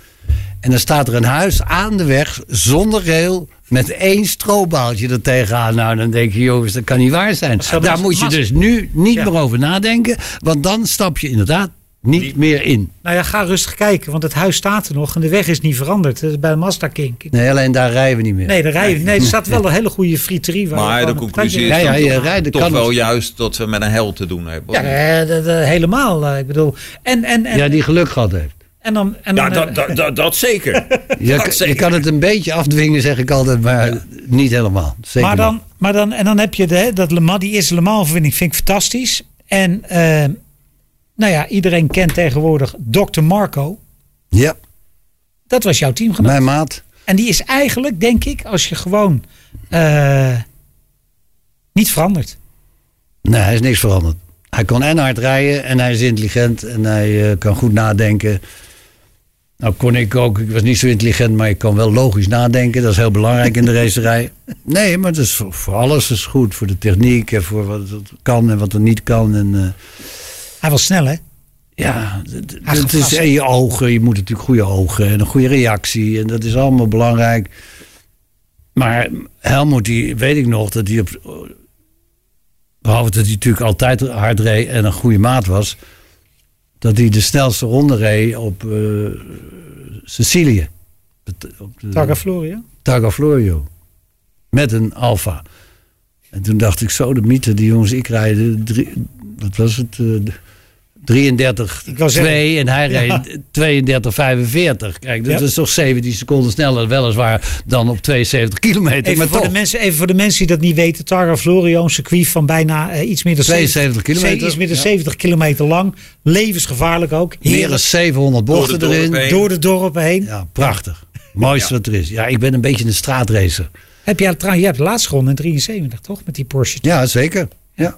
En dan staat er een huis aan de weg, zonder rail, met één strobaaltje er tegenaan. Nou, dan denk je, jongens, dat kan niet waar zijn. Daar moet je dus nu niet ja. meer over nadenken. Want dan stap je inderdaad niet, meer in. Nou ja, ga rustig kijken, want het huis staat er nog en de weg is niet veranderd. Dat is bij de Mazda King. Nee, alleen daar rijden we niet meer. Nee, daar rijden, nee er staat wel een hele goede frieterie. Waar maar de conclusie is ja, ja, je toch, rijden toch kan wel juist dat we met een hel te doen hebben. Ja, de, de, helemaal. Ik bedoel, en, en, en, ja, die geluk gehad heeft. En dan, en dan, ja, dat, dat, dat, dat zeker. *laughs* je, dat zeker. je kan het een beetje afdwingen, zeg ik altijd, maar ja. niet helemaal. Zeker maar dan, maar dan, en dan heb je de, dat Le Mans, die eerste Le Mans overwinning, vind ik fantastisch. En uh, nou ja, iedereen kent tegenwoordig Dr. Marco. Ja. Dat was jouw teamgenoot. Mijn maat. En die is eigenlijk, denk ik, als je gewoon uh, niet veranderd. Nee, hij is niks veranderd. Hij kon en hard rijden en hij is intelligent en hij uh, kan goed nadenken. Nou kon ik ook, ik was niet zo intelligent, maar ik kan wel logisch nadenken. Dat is heel belangrijk in de racerij. *laughs* Nee, maar het is voor, voor alles is goed. Voor de techniek en voor wat het kan en wat er niet kan. En, uh, hij was snel, hè? Ja, het is in je ogen. Je moet natuurlijk goede ogen en een goede reactie. En dat is allemaal belangrijk. Maar Helmoet, die weet ik nog dat hij op. Behalve dat hij natuurlijk altijd hard reed en een goede maat was. Dat hij de snelste ronde reed op uh, Sicilië. Tagaflorio? Tagaflorio. Met een Alfa. En toen dacht ik zo, de mythe, die jongens, ik rijd drie, wat was het, uh, 33 Ik wou 2 zeggen- en hij Ja. reed 32 45. Kijk, dat Ja. is toch 17 seconden sneller weliswaar dan op 72 kilometer. Even maar voor, de mensen, even voor de mensen die dat niet weten. Targa Florio, een circuit van bijna eh, iets meer dan 72 kilometer. Iets meer dan Ja. 70 kilometer lang. Levensgevaarlijk ook. Meer dan 700 bochten Door erin. heen. Door de dorpen heen. Ja, prachtig. Mooiste Ja. wat er is. Ja, ik ben een beetje een straatracer. Heb jij, je hebt de laatste gewonnen in 73, toch? Met die Porsche. Ja, zeker. Ja.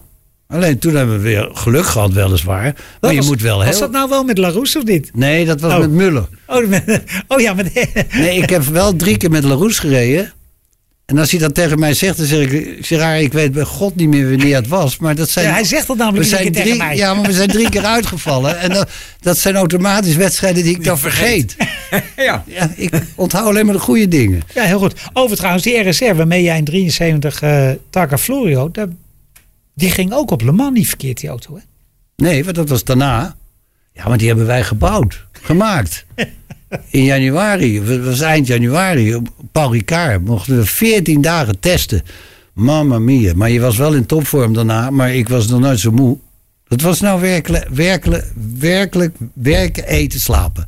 Alleen toen hebben we weer geluk gehad, weliswaar. Maar je was- moet wel Was heel... dat nou wel met Larousse of niet? Nee, dat was Oh. met Muller. Oh, met- *laughs* oh ja, met... *laughs* Nee, ik heb wel drie keer met Larousse gereden. En als hij dat tegen mij zegt, dan zeg ik... Zeg, "Ah, ik weet bij god niet meer wanneer het was. Maar dat zijn... Ja, hij zegt dat we namelijk iedere zijn keer drie, tegen mij. Ja, maar we zijn drie keer uitgevallen. En dat, dat zijn automatisch wedstrijden die ik dan vergeet. *laughs* Ja. Ja, ik onthoud alleen maar de goede dingen. Ja, heel goed. Over trouwens, die RSR waarmee jij in 73 eh Targa Florio, daar, die ging ook op Le Mans niet verkeerd, die auto. Hè? Nee, want dat was daarna. Ja, maar die hebben wij gebouwd, gemaakt. *laughs* In januari, het was eind januari, op Paul Ricard mochten we 14 dagen testen. Mamma mia. Maar je was wel in topvorm daarna, maar ik was nog nooit zo moe. Dat was nou werkelijk, werkelijk, werkelijk werken, eten, slapen.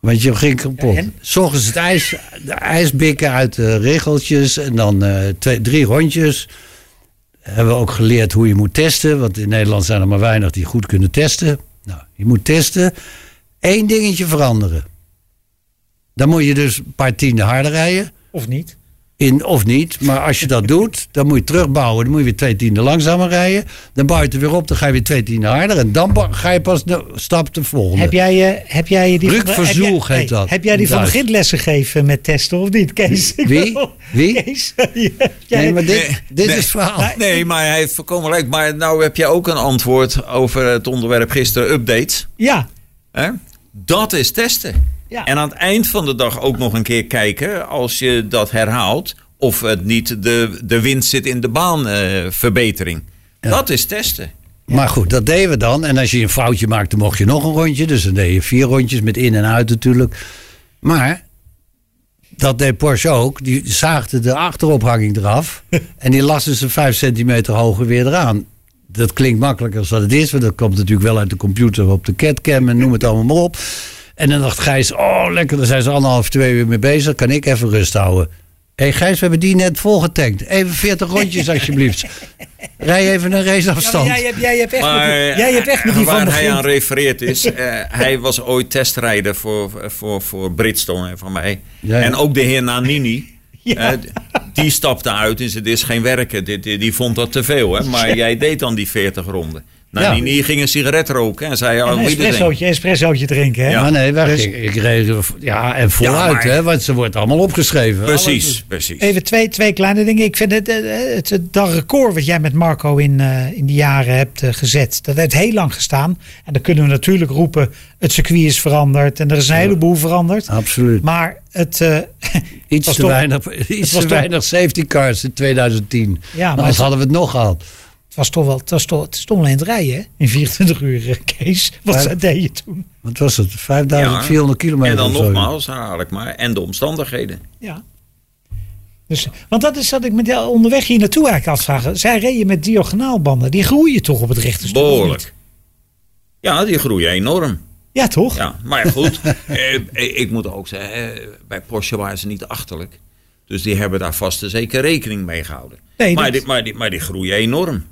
Want je ging kapot. Ja, en? S ochtends het ijs, de ijsbikken uit de regeltjes en dan eh, twee, drie rondjes. Hebben we ook geleerd hoe je moet testen. Want in Nederland zijn er maar weinig die goed kunnen testen. Nou, je moet testen. Eén dingetje veranderen. Dan moet je dus een paar tienden harder rijden. Of niet? In, of niet. Maar als je dat doet, dan moet je terugbouwen. Dan moet je weer twee tienden langzamer rijden. Dan bouw je het er weer op. Dan ga je weer twee tienden harder. En dan ga je pas de stap de volgende. Heb jij, eh, heb jij die Ruk van- verzoek heb jij- heet dat. Heb jij die van Duits. grindlessen gegeven met testen of niet, Kees? Wie? *laughs* Wie? Kees, *laughs* jij- Nee, maar dit, Nee, dit nee. is het verhaal. Nee, maar hij heeft voorkomen gelijk. Maar nou heb je ook een antwoord over het onderwerp gisteren, updates. Ja, Hè? Dat is testen. Ja. En aan het eind van de dag ook nog een keer kijken, als je dat herhaalt, of het niet de, de winst zit in de baanverbetering. Dat is testen. Maar goed, dat deden we dan. En als je een foutje maakte, mocht je nog een rondje. Dus dan deed je vier rondjes met in en uit natuurlijk. Maar dat deed Porsche ook. Die zaagde de achterophanging eraf. *laughs* en die lassen ze vijf centimeter hoger weer eraan. Dat klinkt makkelijker als dat het is. Want dat komt natuurlijk wel uit de computer op de catcam en noem het allemaal maar op. En dan dacht Gijs, oh lekker, daar zijn ze anderhalf, twee uur mee bezig. Kan ik even rust houden. Hé hey Gijs, we hebben die net volgetankt. Even 40 rondjes alsjeblieft. *laughs* Rij even een Ja, maar raceafstand. jij, hebt, jij hebt echt Maar met jij hebt echt met die van waar de hij aan refereert is, eh, hij was ooit testrijder voor, voor, voor Bridgestone en van mij. Ja, ja. En ook de heer Nanini. *laughs* Ja. eh, die stapte uit en zei, dit is geen werken. Dit, die, die vond dat te veel. Hè? Maar jij deed dan die 40 ronden. Nanini ging een sigaret roken en zei, oh, een espressootje, espressootje drinken. Hè? Ja. Maar nee, Dus- ik, ik ja, en voluit, maar- hè, want ze wordt allemaal opgeschreven. Precies, precies. Even twee, twee kleine dingen. Ik vind het, eh, het, het, dat record wat jij met Marco in, eh, in die jaren hebt eh, gezet, dat heeft heel lang gestaan. En dan kunnen we natuurlijk roepen, het circuit is veranderd en er is een heleboel veranderd. Absoluut. Maar het, eh, *laughs* Iets was te toch- weinig, iets was te weinig safety cars in 2010. Ja, maar Anders het- hadden we het nog gehad. Het was toch wel, het was toch, het is toch wel in het rijden, hè? In 24 uur, eh, Kees. Wat Ja. deed je toen? Wat was het? 5400 kilometer En dan nogmaals, herhaal ik maar. En de omstandigheden. Ja. Dus, want dat is wat ik met jou onderweg hier naartoe eigenlijk afvragen. Zij reden met diagonaalbanden. Die groeien toch op het rechte stuk? Behoorlijk. Ja, die groeien enorm. Ja, toch? Ja, maar goed, *laughs* eh, ik moet ook zeggen, eh, bij Porsche waren ze niet achterlijk. Dus die hebben daar vast en zeker rekening mee gehouden. Nee, maar, dat- die, maar, die, maar die groeien enorm.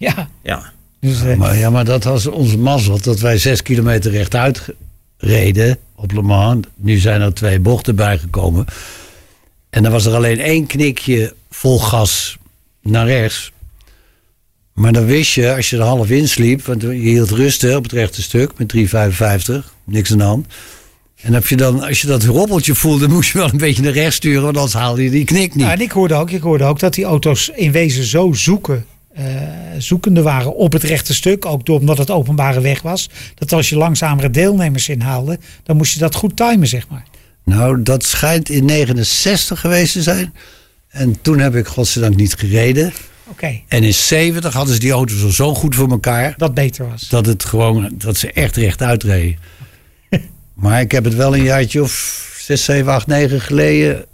Ja. Ja. Dus, eh, Maar, ja, maar dat was onze mazzel. Dat wij zes kilometer rechtuit reden op Le Mans. Nu zijn er twee bochten bijgekomen. En dan was er alleen één knikje vol gas naar rechts. Maar dan wist je, als je er half in sliep... want je hield rusten op het rechte stuk met 3,55. Niks aan de hand. En heb je dan, als je dat robbeltje voelde... *laughs* moest je wel een beetje naar rechts sturen... want anders haalde je die knik niet. nou, en ik hoorde, ook, ik hoorde ook dat die auto's in wezen zo zoeken, zoekende waren op het rechte stuk. Ook door, omdat het openbare weg was. Dat als je langzamere deelnemers inhaalde, dan moest je dat goed timen, zeg maar. Nou, dat schijnt in 69 geweest te zijn. En toen heb ik godzijdank niet gereden. Oké, En in 70 hadden ze die auto's al zo goed voor elkaar... dat beter was. dat, het gewoon, dat ze echt rechtuit reden. *laughs* maar ik heb het wel een jaartje of 6, 7, 8, 9 geleden...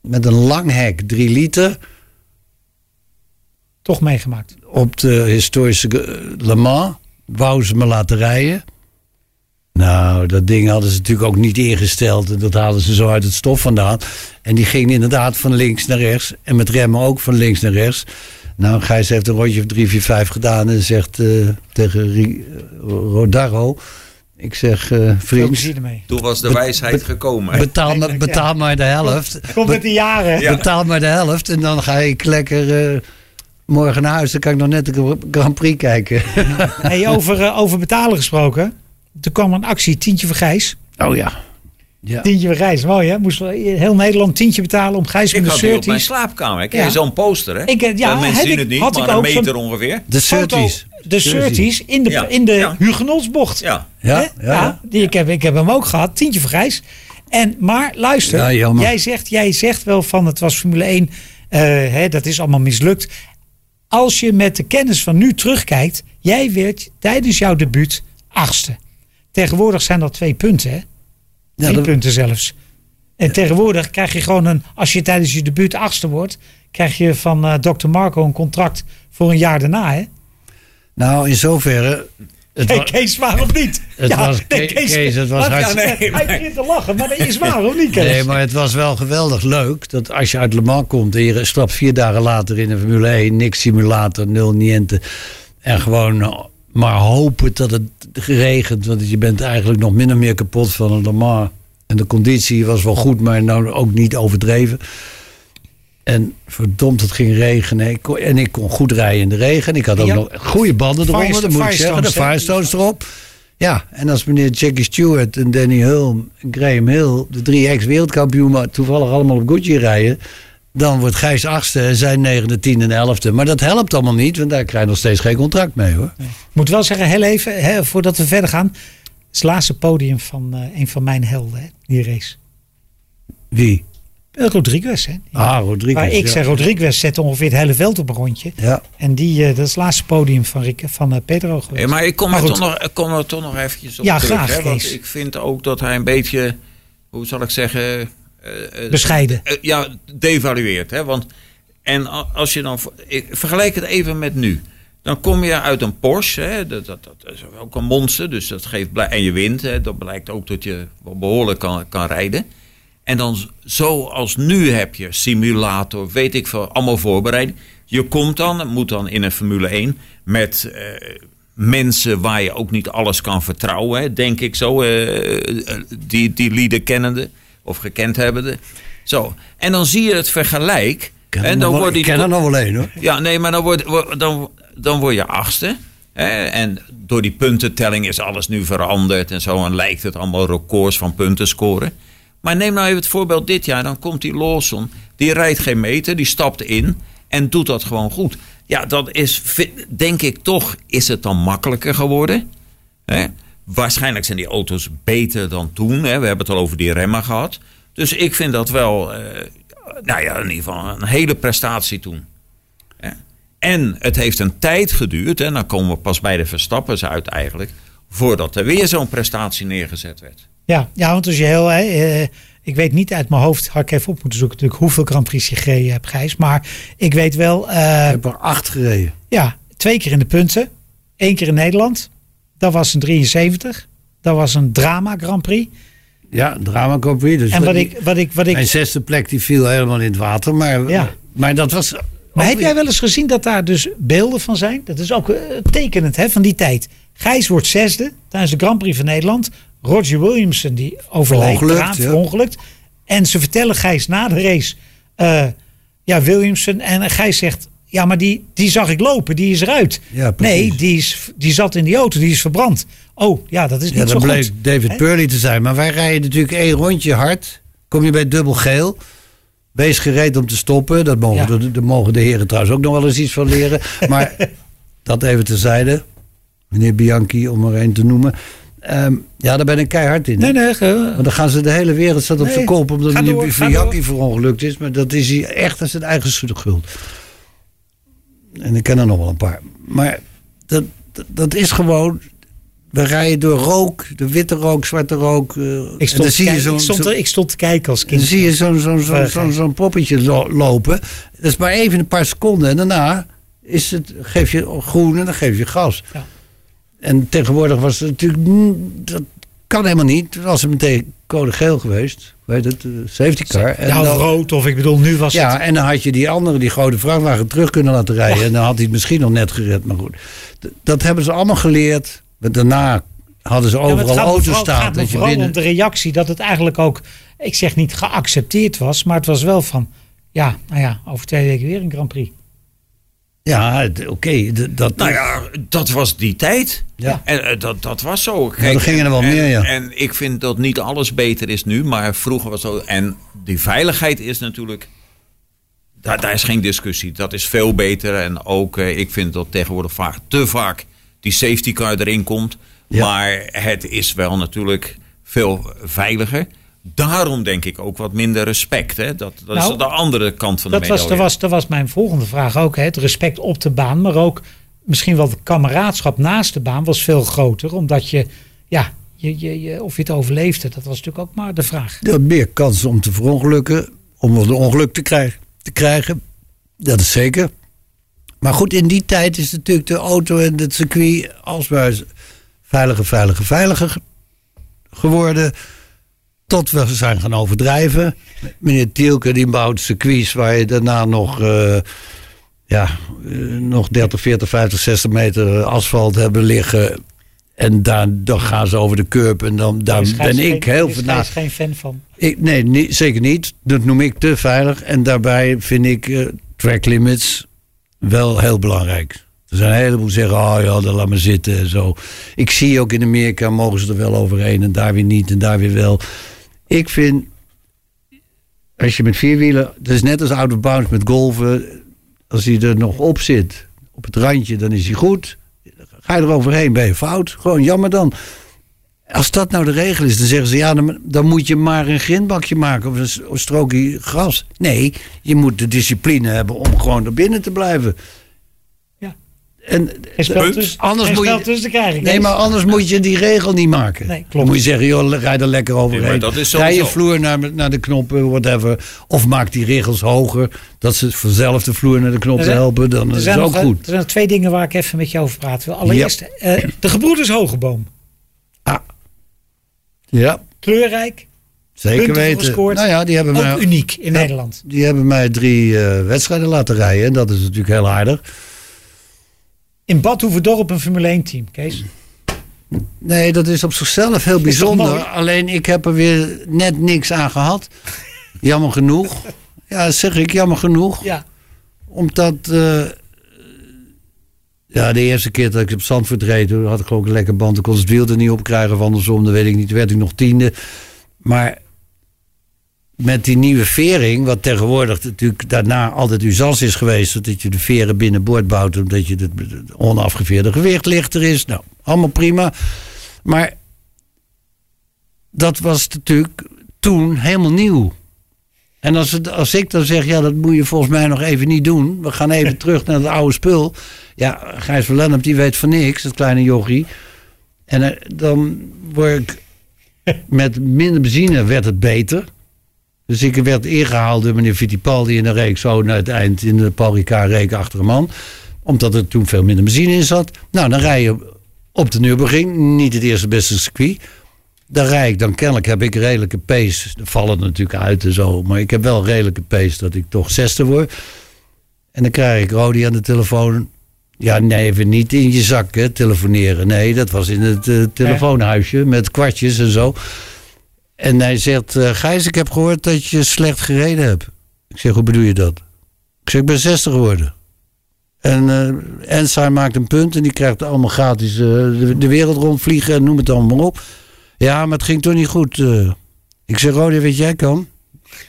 met een lang hek, 3 liter... Toch meegemaakt. op de historische eh, Le Mans. wou ze me laten rijden. Nou, dat ding hadden ze natuurlijk ook niet ingesteld. En dat haalden ze zo uit het stof vandaan. En die ging inderdaad van links naar rechts. En met remmen ook van links naar rechts. Nou, Gijs heeft een rondje of 3, 4, 5 gedaan. En zegt eh, tegen eh, Rodarro... Ik zeg, eh Veel vriend. Toen was de wijsheid be- gekomen. hè? betaal, me, betaal maar de helft. Komt met de jaren. Ja. Betaal maar de helft. En dan ga ik lekker eh, morgen naar huis. Dan kan ik nog net de Grand Prix kijken. *laughs* Hey, over, eh, over betalen gesproken. Er kwam een actie, tientje voor Gijs. Oh ja. ja. Tientje voor Gijs, mooi hè? Moest heel Nederland tientje betalen om Gijs Ik met had de die op mijn 30's. slaapkamer. Ik Ja. zo'n poster, hè? Ik, eh, ja, Ja, mensen heb zien ik- het niet, had ik maar een ook zo'n meter ongeveer. De foto, Surtees. De 30's in de, Ja. in de Ja. Hugenottsbocht. Ja. Ja, ja, ja. die, Ik, heb, ik heb hem ook gehad, tientje voor Gijs. En, maar luister, jij, zegt, jij zegt wel van het was Formule 1, eh, hè, dat is allemaal mislukt. Als je met de kennis van nu terugkijkt, jij werd tijdens jouw debuut achtste. Tegenwoordig zijn dat twee punten, hè? Drie dat- punten zelfs. En tegenwoordig krijg je gewoon een, als je tijdens je debuut achtste wordt, krijg je van eh Dr. Marco een contract voor een jaar daarna, hè? Nou, in zoverre. Het Kees, waar of niet? Het was- Ke- Kees, het was hartstikke- ja, Hij begint te lachen, maar dat is waar of niet, Kees? Nee, maar het was wel geweldig leuk dat als je uit Le Mans komt en je stapt vier dagen later in de Formule 1, niks simulator, nul niente. En gewoon eh, maar hopen dat het regent, want je bent eigenlijk nog min of meer kapot van een Le Mans. En de conditie was wel goed, maar nou ook niet overdreven. En verdomd, het ging regenen. Ik kon- en ik kon goed rijden in de regen. Ik had ook Ja. nog goede banden eronder, moet ik zeggen. De Firestones, erop. Ja, en als meneer Jackie Stewart en Danny Hulm en Graham Hill, de drie ex-wereldkampioen, maar toevallig allemaal op Gucci rijden, dan wordt Gijs achtste en zij negende, tiende en elfde. Maar dat helpt allemaal niet, want daar krijg je nog steeds geen contract mee hoor. Ik moet wel zeggen, heel even, hè, voordat we verder gaan. Het laatste podium van eh, een van mijn helden, hè, die race. Wie? Eh, Rodriguez, hè. Ah, Rodriguez. Waar ik ja. zeg, Rodriguez zette ongeveer het hele veld op een rondje. Ja. En die, eh, dat is het laatste podium van, Rick, van eh, Pedro geweest. Hey, maar ik kom, Maar er toch nog, ik kom er toch nog eventjes op Ja, terug. graag, hè, want ik vind ook dat hij een beetje, hoe zal ik zeggen... eh, eh, Bescheiden. ja, devalueert. Hè? Want, en als je dan... Ik vergelijk het even met nu. Dan kom je uit een Porsche. Hè? Dat, dat, dat is ook een monster. Dus dat geeft blij- en je wint. Hè? Dat blijkt ook dat je wel behoorlijk kan, kan rijden. En dan zoals nu heb je simulator, weet ik veel, allemaal voorbereid. Je komt dan, moet dan in een Formule 1 met eh, mensen waar je ook niet alles kan vertrouwen, hè, denk ik zo. eh, eh, die, die lieden kennende of gekend hebbende. Zo. En dan zie je het vergelijk. Er en dan wel- wordt ik ken er nog wel één hoor. ja, nee, maar dan word, word- dan, dan word je achtste. Hè? En door die puntentelling is alles nu veranderd en zo. En lijkt het allemaal records van punten scoren. Maar neem nou even het voorbeeld dit jaar. Dan komt die Lawson. Die rijdt geen meter. Die stapt in. En doet dat gewoon goed. Ja, dat is, denk ik toch, is het dan makkelijker geworden. Hè? Waarschijnlijk zijn die auto's beter dan toen. Hè? We hebben het al over die remmen gehad. Dus ik vind dat wel, eh, nou ja, in ieder geval een hele prestatie toen. Hè? En het heeft een tijd geduurd, en dan komen we pas bij de Verstappers uit eigenlijk, voordat er weer zo'n prestatie neergezet werd. Ja, ja, want als je heel. Hè, eh, ik weet niet uit mijn hoofd, had ik even op moeten zoeken, natuurlijk hoeveel Grand Prix je gereden hebt, Gijs. Maar ik weet wel, eh, Ik heb er acht gereden. ja, twee keer in de punten. één keer in Nederland. Dat was een 73. Dat was een drama Grand Prix. Ja, drama Grand Prix. Dus En wat ik, wat ik, wat ik, Mijn zesde plek die viel helemaal in het water. Maar, Ja. maar dat was... Maar heb jij wel eens gezien dat daar dus beelden van zijn? Dat is ook eh, tekenend hè, van die tijd. Gijs wordt zesde tijdens de Grand Prix van Nederland. Roger Williamson die overlijdt, Verongelukt, eraan, ja. verongelukt. En ze vertellen Gijs na de race, eh, ja Williamson. En Gijs zegt, ja maar die, die zag ik lopen, die is eruit. Ja, nee, die, is, die zat in die auto, die is verbrand. Oh ja, dat is Ja, niet zo dat goed. bleek David? Purley te zijn. Maar wij rijden natuurlijk één rondje hard. Kom je bij dubbel geel. Wees gereed om te stoppen. Dat mogen, Ja. de, daar mogen de heren trouwens ook nog wel eens iets van leren. *laughs* Maar dat even terzijde. Meneer Bianchi, om er een te noemen. Ehm, ja, daar ben ik keihard in. Nee, nee, ge- Want dan gaan ze de hele wereld staat op Nee, zijn kop omdat Bianchi door. verongelukt is. Maar dat is hij echt aan zijn eigen schuld. En ik ken er nog wel een paar. Maar dat, dat, dat is gewoon. We rijden door rook, de witte rook, zwarte rook. eh, ik, stond zie je ik, stond zo, er- ik stond te kijken als kind. dan zie je zo'n zo'n zo'n zo'n zo'n poppetje lo- lopen. Dat is maar even een paar seconden. En daarna is het, geef je groen en dan geef je gas. En tegenwoordig was het natuurlijk... Dat kan helemaal niet. Toen was het meteen code geel geweest. Weet het, eh, safety car. En Ja, dan- rood, of ik bedoel, nu was ja, het... en dan had je die andere, die grote vrachtwagen, terug kunnen laten rijden. En dan had hij het misschien nog net gered. Maar goed, dat hebben ze allemaal geleerd. Maar daarna hadden ze Ja, overal auto's vooral- het staan. gaat Dat je vooral binnen... om de reactie dat het eigenlijk ook, ik zeg niet geaccepteerd was, maar het was wel van, ja, nou ja, over twee weken weer een Grand Prix. Ja, oké. dat, Nou ja, dat was die tijd. Ja. En eh, dat, dat was zo. er gingen er wel en, meer, ja. En ik vind dat niet alles beter is nu, maar vroeger was zo. En die veiligheid is natuurlijk. Daar, daar is geen discussie. Dat is veel beter. En ook, eh, ik vind dat tegenwoordig vaak, te vaak die safety car erin komt. Ja. Maar het is wel natuurlijk veel veiliger. Daarom denk ik ook wat minder respect. Hè? Dat, dat Nou, is de andere kant van de Dat was, medaille. dat, was, dat was mijn volgende vraag ook, hè, het respect op de baan, maar ook misschien wel het kameraadschap naast de baan was veel groter, omdat je, ja, je, je, je, of je het overleefde, dat was natuurlijk ook maar de vraag. Je had meer kansen om te verongelukken, om een ongeluk te krijgen, te krijgen. Dat is zeker. Maar goed, in die tijd is natuurlijk de auto en het circuit alsmaar veiliger, veiliger, veiliger ge- geworden. Tot we zijn gaan overdrijven. Meneer Tielke die bouwt circuits waar je daarna nog, eh, ja, eh, nog 30, 40, 50, 60 meter asfalt hebben liggen. En daar, dan gaan ze over de curb en dan, daar ben ik geen- heel daar is geen fan van. ik, nee, niet, zeker niet. Dat noem ik te veilig. En daarbij vind ik eh, track limits wel heel belangrijk. Er zijn een heleboel die zeggen, oh ja, dan laat maar zitten en zo. Ik zie ook in Amerika, mogen ze er wel overheen en daar weer niet en daar weer wel. Ik vind, als je met vierwielen, dat is net als out of bounds met golven. Als hij er nog op zit, op het randje, dan is hij goed. Ga je er overheen, ben je fout. Gewoon jammer dan. Als dat nou de regel is, dan zeggen ze ja, dan, moet je maar een grindbakje maken of een strookje gras. Nee, je moet de discipline hebben om gewoon er binnen te blijven. Ja. En Anders moet je- tussen krijgen. Nee, maar anders moet je die regel niet maken. Nee, klopt. Dan moet je zeggen, joh, rij er lekker overheen. Nee, maar dat is Rij je vloer naar, naar de knoppen, whatever. Of maak die regels hoger, dat ze vanzelf de vloer naar de knop helpen. Dan Er is het ook nog, goed. er zijn twee dingen waar ik even met je over praten wil. Allereerst, eh, de gebroeders Hogeboom. Ah. Ja, Kleurrijk, zeker weten. gescoord. Nou ja, die hebben ook mij... uniek in Ja. Nederland. Die hebben mij drie eh, wedstrijden laten rijden. En dat is natuurlijk heel aardig. In Badhoevedorp een Formule 1 team, Kees. Nee, dat is op zichzelf heel bijzonder. Alleen ik heb er weer net niks aan gehad. *laughs* Jammer genoeg. Ja, zeg ik, jammer genoeg. Ja. Omdat... eh, ja, de eerste keer dat ik op Zandvoort reed... had ik gewoon een lekker band. Ik kon het wiel er niet op krijgen. Of andersom, dat weet ik niet. Toen werd ik nog tiende. Maar met die nieuwe vering... wat tegenwoordig natuurlijk daarna altijd usans is geweest... dat je de veren binnenboord bouwt... omdat je het onafgeveerde gewicht lichter is. Nou, allemaal prima. Maar dat was natuurlijk toen helemaal nieuw. En als, het, als ik dan zeg, ja, dat moet je volgens mij nog even niet doen. We gaan even *laughs* terug naar het oude spul. Ja, Gijs van Lennep, die weet van niks, dat kleine jochie. En eh, dan word ik... *laughs* Met minder benzine werd het beter. Dus ik werd ingehaald door meneer Fittipaldi... en dan reed ik zo naar het eind in de Paul Ricard reed ik achter een man. Omdat er toen veel minder benzine in zat. Nou, dan rij je op de Nürburgring. Niet het eerste beste circuit. Daar rijd ik dan kennelijk heb ik redelijke pace. Er vallen natuurlijk uit en zo. Maar ik heb wel redelijke pace dat ik toch zesde word. En dan krijg ik Rodi aan de telefoon. Ja, nee, even niet in je zak hè, telefoneren. Nee, dat was in het eh, telefoonhuisje met kwartjes en zo. En hij zegt, eh, Gijs, ik heb gehoord dat je slecht gereden hebt. Ik zeg, hoe bedoel je dat? Ik zeg, ik ben 60 geworden. En eh Ensign maakt een punt en die krijgt allemaal gratis eh, de, de wereld rondvliegen en noem het allemaal maar op. Ja, maar het ging toch niet goed. eh. Ik zeg, Rodi, weet jij kan?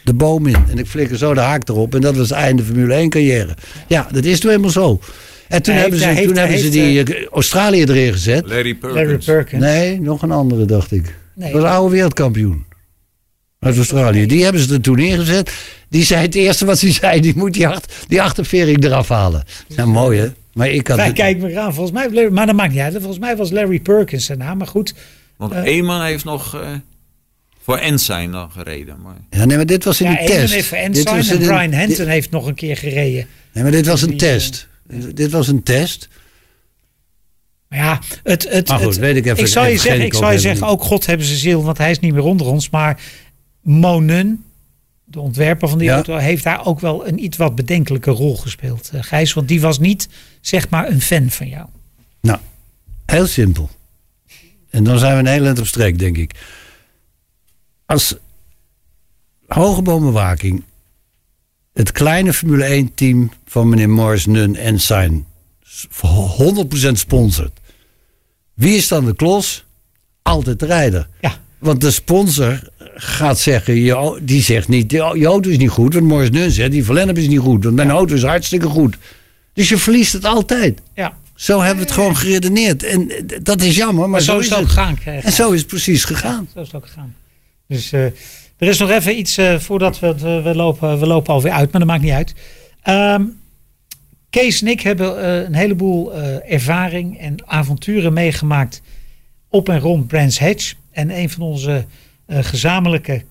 De boom in. En ik flikker zo de haak erop. En dat was het einde Formule 1 carrière. Ja, dat is toen helemaal zo. En toen Hij hebben heeft- ze, toen heeft- hebben ze die Australië erin gezet. Larry Perkins. Larry Perkins. Nee, nog een andere, dacht ik. Nee. Dat was een oude wereldkampioen. Uit Australië. Die hebben ze er toen ingezet. Die zei het eerste wat ze *laughs* zei, die moet die, acht, die achtervering eraf halen. Nou, mooi hè. Maar ik had... Wij kijken me aan, volgens mij, Larry- maar dat maakt niet uit. Volgens mij was Larry Perkins zijn naam, maar goed. Want Eh. Eamon heeft nog eh, voor Ensign dan gereden. Maar Ja, nee, maar dit was in Ja, die test. heeft voor Dit Ensign was en Brian dit- Henton heeft nog een keer gereden. Nee, maar dit was een Die, test. Dit was een test. Maar ja, het, het, Maar goed, het- weet ik even- ik zou je zeggen, ik zou je ook zeggen, ook God hebben ze ziel, want hij is niet meer onder ons. Maar Monen, de ontwerper van die Ja. auto, heeft daar ook wel een iets wat bedenkelijke rol gespeeld. eh, Gijs, want die was niet, zeg maar, een fan van jou. Nou, heel simpel. En dan zijn we een heel eind op streek, denk ik. Als Hogeboombewaking het kleine Formule 1 team van meneer Morris Nun en zijn 100% sponsort. Wie is dan de klos? Altijd de rijder. Ja, Want de sponsor gaat zeggen, je, die zegt niet, je auto is niet goed. Want Morris Nun zegt, die verlennep is niet goed. Want mijn auto is hartstikke goed. Dus je verliest het altijd. ja. Zo hebben we het gewoon geredeneerd. En eh, dat is jammer, maar, Maar zo is het ook gegaan. En zo is het precies gegaan. Zo is het ook gegaan. Dus eh, er is nog even iets eh, voordat we, we, we lopen, we lopen alweer uit, maar dat maakt niet uit. Ehm, Kees en ik hebben eh, een heleboel eh, ervaring en avonturen meegemaakt op en rond Brands Hatch. En een van onze eh, gezamenlijke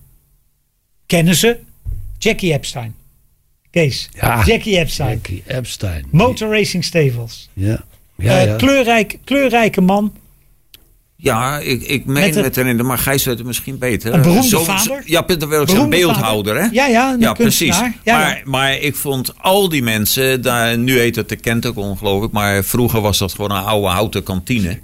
kennissen, Jackie Epstein. Kees, Ja. Jackie Epstein. Jackie Epstein. Motor Racing Stables. Ja. Ja, ja. kleurrijk, kleurrijke man. Ja, ik, ik meen Met met, het- erin, maar Gijs weet het misschien beter. Een beroemde Zo- vader? Ja, Peter wil Beroemde beeldhouder, hè? Ja, ja, een Ja, precies. Ja, maar, maar ik vond al die mensen, daar, nu heet het de Kentagon geloof ik, maar vroeger was dat gewoon een oude houten kantine.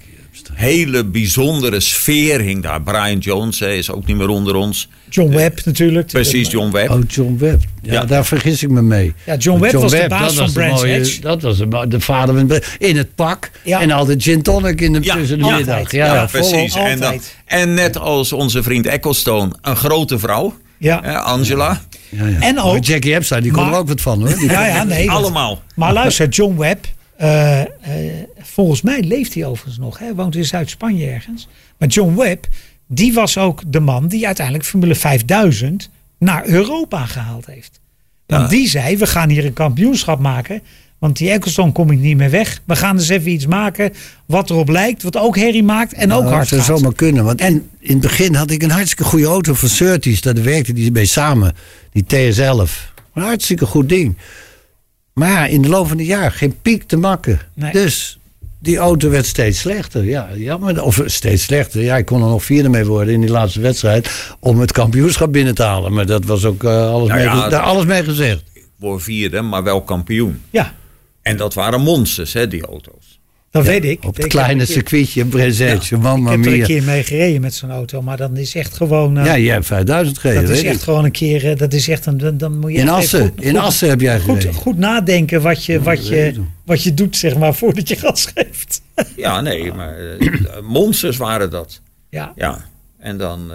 Hele bijzondere sfeer hing daar. Brian Jones hè, is ook niet meer onder ons. John Webb natuurlijk. Precies, John Webb. Oh, John Webb. Ja, Ja. daar vergis ik me mee. Ja, John Webb was de baas van de Brands mooie- Hatch. Dat was de, de vader van in het pak. Ja. En altijd gin tonic in de, Ja, tussen de middag. Ja, Ja, ja, volop. precies. En, dan- en net als onze vriend Ecclestone, een grote vrouw, Ja. hè, Angela. Ja, ja. En Maar ook- Jackie Epstein, die kon Maar- er ook wat van hoor. Die Ja, ja, nee. Allemaal. Maar luister, John Webb, eh, eh, volgens mij leeft hij overigens nog. Hij woont in Zuid-Spanje ergens. Maar John Webb, die was ook de man die uiteindelijk Formule 5000 naar Europa gehaald heeft. Want Ja. die zei, we gaan hier een kampioenschap maken. Want die Ecclestone kom ik niet meer weg. We gaan eens even iets maken wat erop lijkt. Wat ook herrie maakt en ook Nou, hard dat gaat. zou zomaar kunnen. Want en in het begin had ik een hartstikke goede auto van Surtees. Daar werkte die mee samen. Die TS11. Een hartstikke goed ding. Maar ja, in de loop van het jaar geen piek te makken. Nee. Dus die auto werd steeds slechter. Ja, jammer. Of steeds slechter. Ja, ik kon er nog vierde mee worden in die laatste wedstrijd. Om het kampioenschap binnen te halen. Maar dat was ook eh, alles, Nou mee, ja, daar alles mee gezegd. Voor vierde, maar wel kampioen. Ja, En dat waren monsters, hè, die auto's. Dat weet ik. Op Ik het kleine circuitje in Brezetje. Ik Mamma heb er een keer mee gereden met zo'n auto. Maar dan is echt gewoon... eh, Ja, jij hebt 5000 gereden. Dat is echt ik. gewoon een keer, eh, dat is echt een, dan, dan moet je In Assen. goed- In goed- Assen heb jij goed, gereden. goed nadenken wat je, wat, je, ik. wat je doet, zeg maar, *laughs* voordat je gas geeft. Ja, nee, maar eh, *clears throat* monsters waren dat. Ja, Ja, en dan...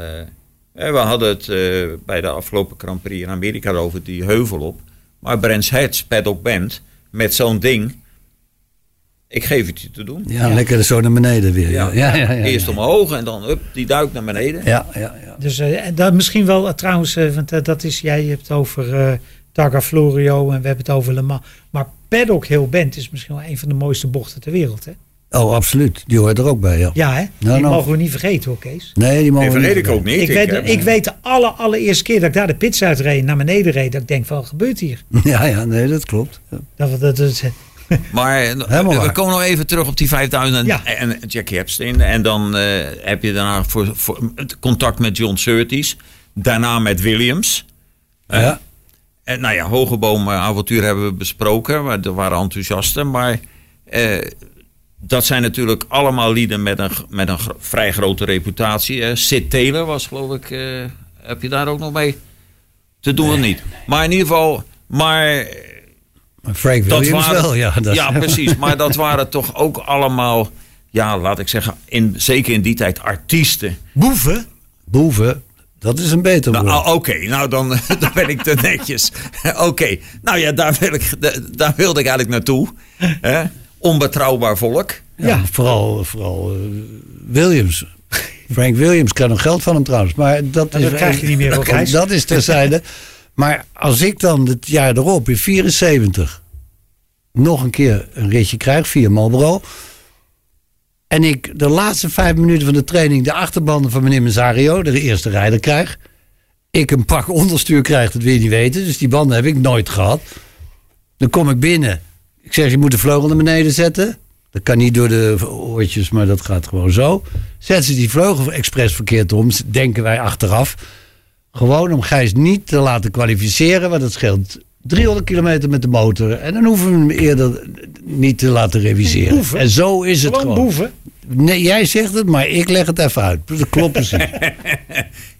we hadden het eh, bij de afgelopen Grand Prix in Amerika over die heuvel op. Maar Brands Hatch, Paddock Band, met zo'n ding... Ik geef het je te doen. Ja, Ja. lekker zo naar beneden weer. Ja, ja, ja. ja, Eerst ja. omhoog en dan up, die duikt naar beneden. Ja, ja, ja. dus eh, dat misschien wel eh, trouwens, eh, want dat is, jij hebt het over Targa Florio en we hebben het over Le Mans. Maar Paddock Hill Bend is misschien wel een van de mooiste bochten ter wereld, hè? Oh, absoluut. Die hoort er ook bij, ja. Ja, hè? Die nou. mogen we niet vergeten hoor, Kees. Nee, die mogen Nee, we niet ik ook niet. Ik, weet, ik weet de alle, allereerste keer dat ik daar de pits uitreed, naar beneden reed, dat ik denk van, wat gebeurt hier? *laughs* Ja, ja, nee, dat klopt. Ja. Dat, dat, dat, *laughs* Maar eh, Helemaal we komen nog even terug op die 5000 Ja. en Jackie Epstein. En dan eh, heb je daarna voor, voor het contact met John Surtees. Daarna met Williams. Eh, Ja. En nou ja, Hogeboom eh, avontuur hebben we besproken. Maar er waren enthousiasten. Maar eh, dat zijn natuurlijk allemaal lieden met een, met een gro- vrij grote reputatie. Eh, Sid Taylor was geloof ik... eh, heb je daar ook nog mee te doen of niet? Maar in ieder geval... Maar Maar Frank dat Williams waren, wel, ja. Dat, ja, precies. Maar dat waren toch ook allemaal, ja, laat ik zeggen, in, zeker in die tijd artiesten. boeven? Boeven, dat is een beter Nou, woord. ah, Oké, nou dan, *laughs* dan ben ik te netjes. *laughs* Oké, nou ja, daar, wil ik, da- daar wilde ik eigenlijk naartoe. Hè? Onbetrouwbaar volk. ja, ja. Vooral, vooral eh, Williams. Frank Williams krijgt nog geld van hem trouwens. Maar dat, is, dat krijg je niet meer, *laughs* Gijs. Dat is terzijde. Maar als ik dan het jaar erop, in 74, nog een keer een ritje krijg via Marlboro. En ik de laatste vijf minuten van de training de achterbanden van meneer Mesario, de eerste rijder, krijg. Ik een pak onderstuur krijg, dat wil je niet weten. Dus die banden heb ik nooit gehad. Dan kom ik binnen. Ik zeg, je moet de vleugel naar beneden zetten. Dat kan niet door de oortjes, maar dat gaat gewoon zo. Zetten ze die vleugel expres verkeerd om, denken wij achteraf. Gewoon om Gijs niet te laten kwalificeren, want dat scheelt 300 kilometer met de motor. En dan hoeven we hem eerder niet te laten reviseren. Boeven. En zo is het Gewoon gewoon. boeven. Nee, jij zegt het, maar ik leg het even uit. Dat klopt precies. *laughs*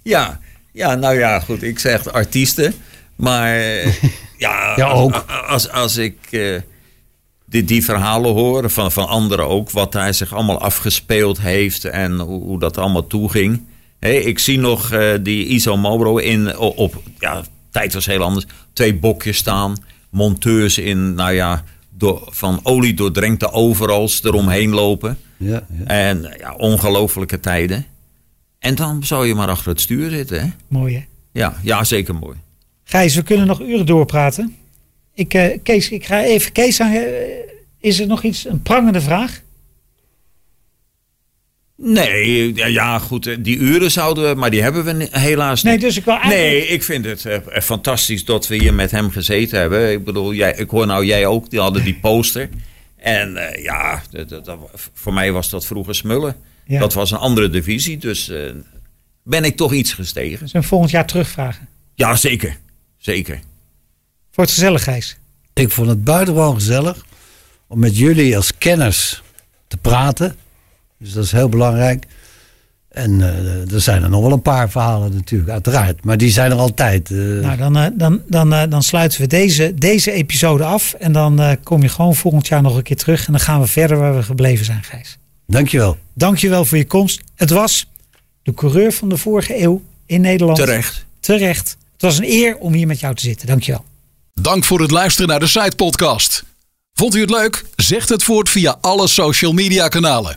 Ja, ja, nou ja, goed. Ik zeg artiesten. Maar eh, ja, *laughs* Ja, ook. Als, als, als ik eh, die, die verhalen hoor van, van anderen ook, wat hij zich allemaal afgespeeld heeft en hoe, hoe dat allemaal toeging. Hé, ik zie nog eh, die Iso Mobro in, op, ja, tijd was heel anders, twee bokjes staan, monteurs in, nou ja, door, van olie doordrenkte overals eromheen lopen. Ja, ja. En ja, ongelofelijke tijden. En dan zou je maar achter het stuur zitten, hè? Mooi hè. Ja, ja, zeker mooi. Gijs, we kunnen nog uren doorpraten. Ik, eh, Kees, ik ga even Kees aan. eh, is er nog iets, een prangende vraag? Nee, ja, ja, goed, eh, die uren zouden we, maar die hebben we helaas niet. Nee, dus ik wil eigenlijk... Nee, ik vind het eh, eh, fantastisch dat we hier met hem gezeten hebben. Ik bedoel, jij, ik hoor nou jij ook, die hadden die poster. En eh, ja, dat, dat- dat- voor mij was dat vroeger smullen. Ja. Dat was een andere divisie, dus eh, ben ik toch iets gestegen. Zullen we volgend jaar terugvragen? Ja, zeker. Zeker. Voor het gezellig, Gijs. Ik vond het buitengewoon gezellig om met jullie als kenners te praten. Dus dat is heel belangrijk. En eh, er zijn er nog wel een paar verhalen natuurlijk, uiteraard. Maar die zijn er altijd. eh. Nou, dan, eh, dan, dan, dan sluiten we deze, deze episode af. En dan eh, kom je gewoon volgend jaar nog een keer terug. En dan gaan we verder waar we gebleven zijn, Gijs. Dankjewel. Dankjewel voor je komst. Het was de coureur van de vorige eeuw in Nederland. Terecht. Terecht. Het was een eer om hier met jou te zitten. Dankjewel. Dank voor het luisteren naar de Site Podcast. Vond u het leuk? Zeg het voort via alle social media kanalen.